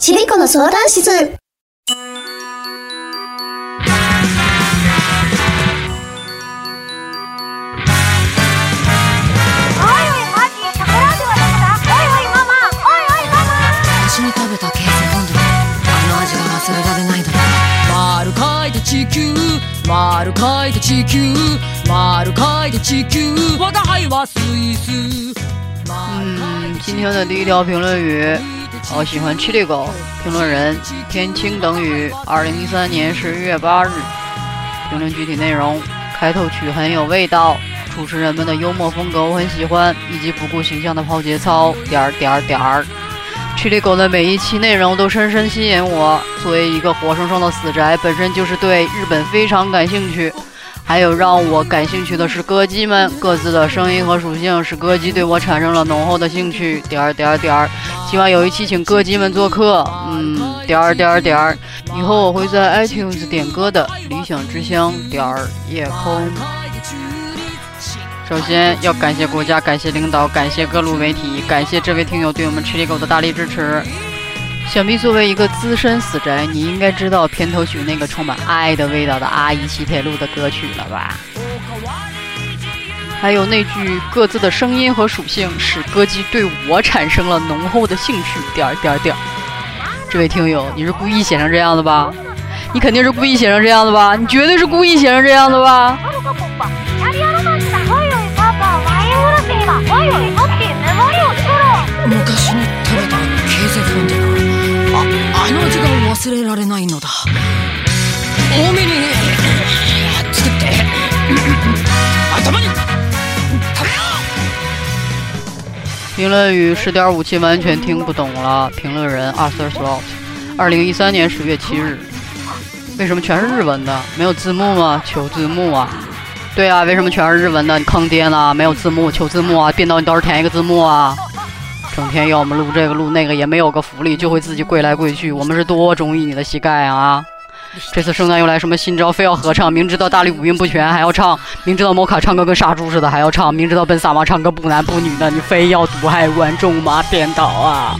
ちびこの相談室。に食べたケースフンドあの味が忘れられないのだ。丸書いて地球。丸書いて地球。丸書いて地球。我的爱はスイス嗯，今天的第一条评论语我喜欢 Chili 狗，评论人天青等雨，二零一三年十一月八日。评论具体内容：开头曲很有味道，主持人们的幽默风格我很喜欢，以及不顾形象的抛节操。点儿点儿点儿，Chili 狗的每一期内容都深深吸引我。作为一个活生生的死宅，本身就是对日本非常感兴趣。还有让我感兴趣的是歌姬们各自的声音和属性，使歌姬对我产生了浓厚的兴趣。点儿点儿点儿，希望有一期请歌姬们做客。嗯，点儿点儿点儿，以后我会在 iTunes 点歌的。理想之乡，点儿夜空。首先要感谢国家，感谢领导，感谢各路媒体，感谢这位听友对我们吃力狗的大力支持。想必作为一个资深死宅，你应该知道片头曲那个充满爱的味道的阿姨西铁路的歌曲了吧？还有那句各自的声音和属性使歌姬对我产生了浓厚的兴趣。点儿点儿点儿，这位听友，你是故意写成这样的吧？你肯定是故意写成这样的吧？你绝对是故意写成这样的吧？忘れられないのだ多めに作って頭に食べよう 评论语十点五期完全听不懂了。评论人 Arthur Slot，二零一三年十月七日。为什么全是日文的？没有字幕吗？求字幕啊！对啊，为什么全是日文的？你坑爹呢？没有字幕，求字幕啊！编导你倒是填一个字幕啊！ 整天要我们录这个录那个，也没有个福利，就会自己跪来跪去。我们是多中意你的膝盖啊！这次圣诞又来什么新招？非要合唱，明知道大力五音不全还要唱，明知道摩卡唱歌跟杀猪似的还要唱，明知道奔萨妈唱歌不男不女的，你非要毒害观众吗？编导啊！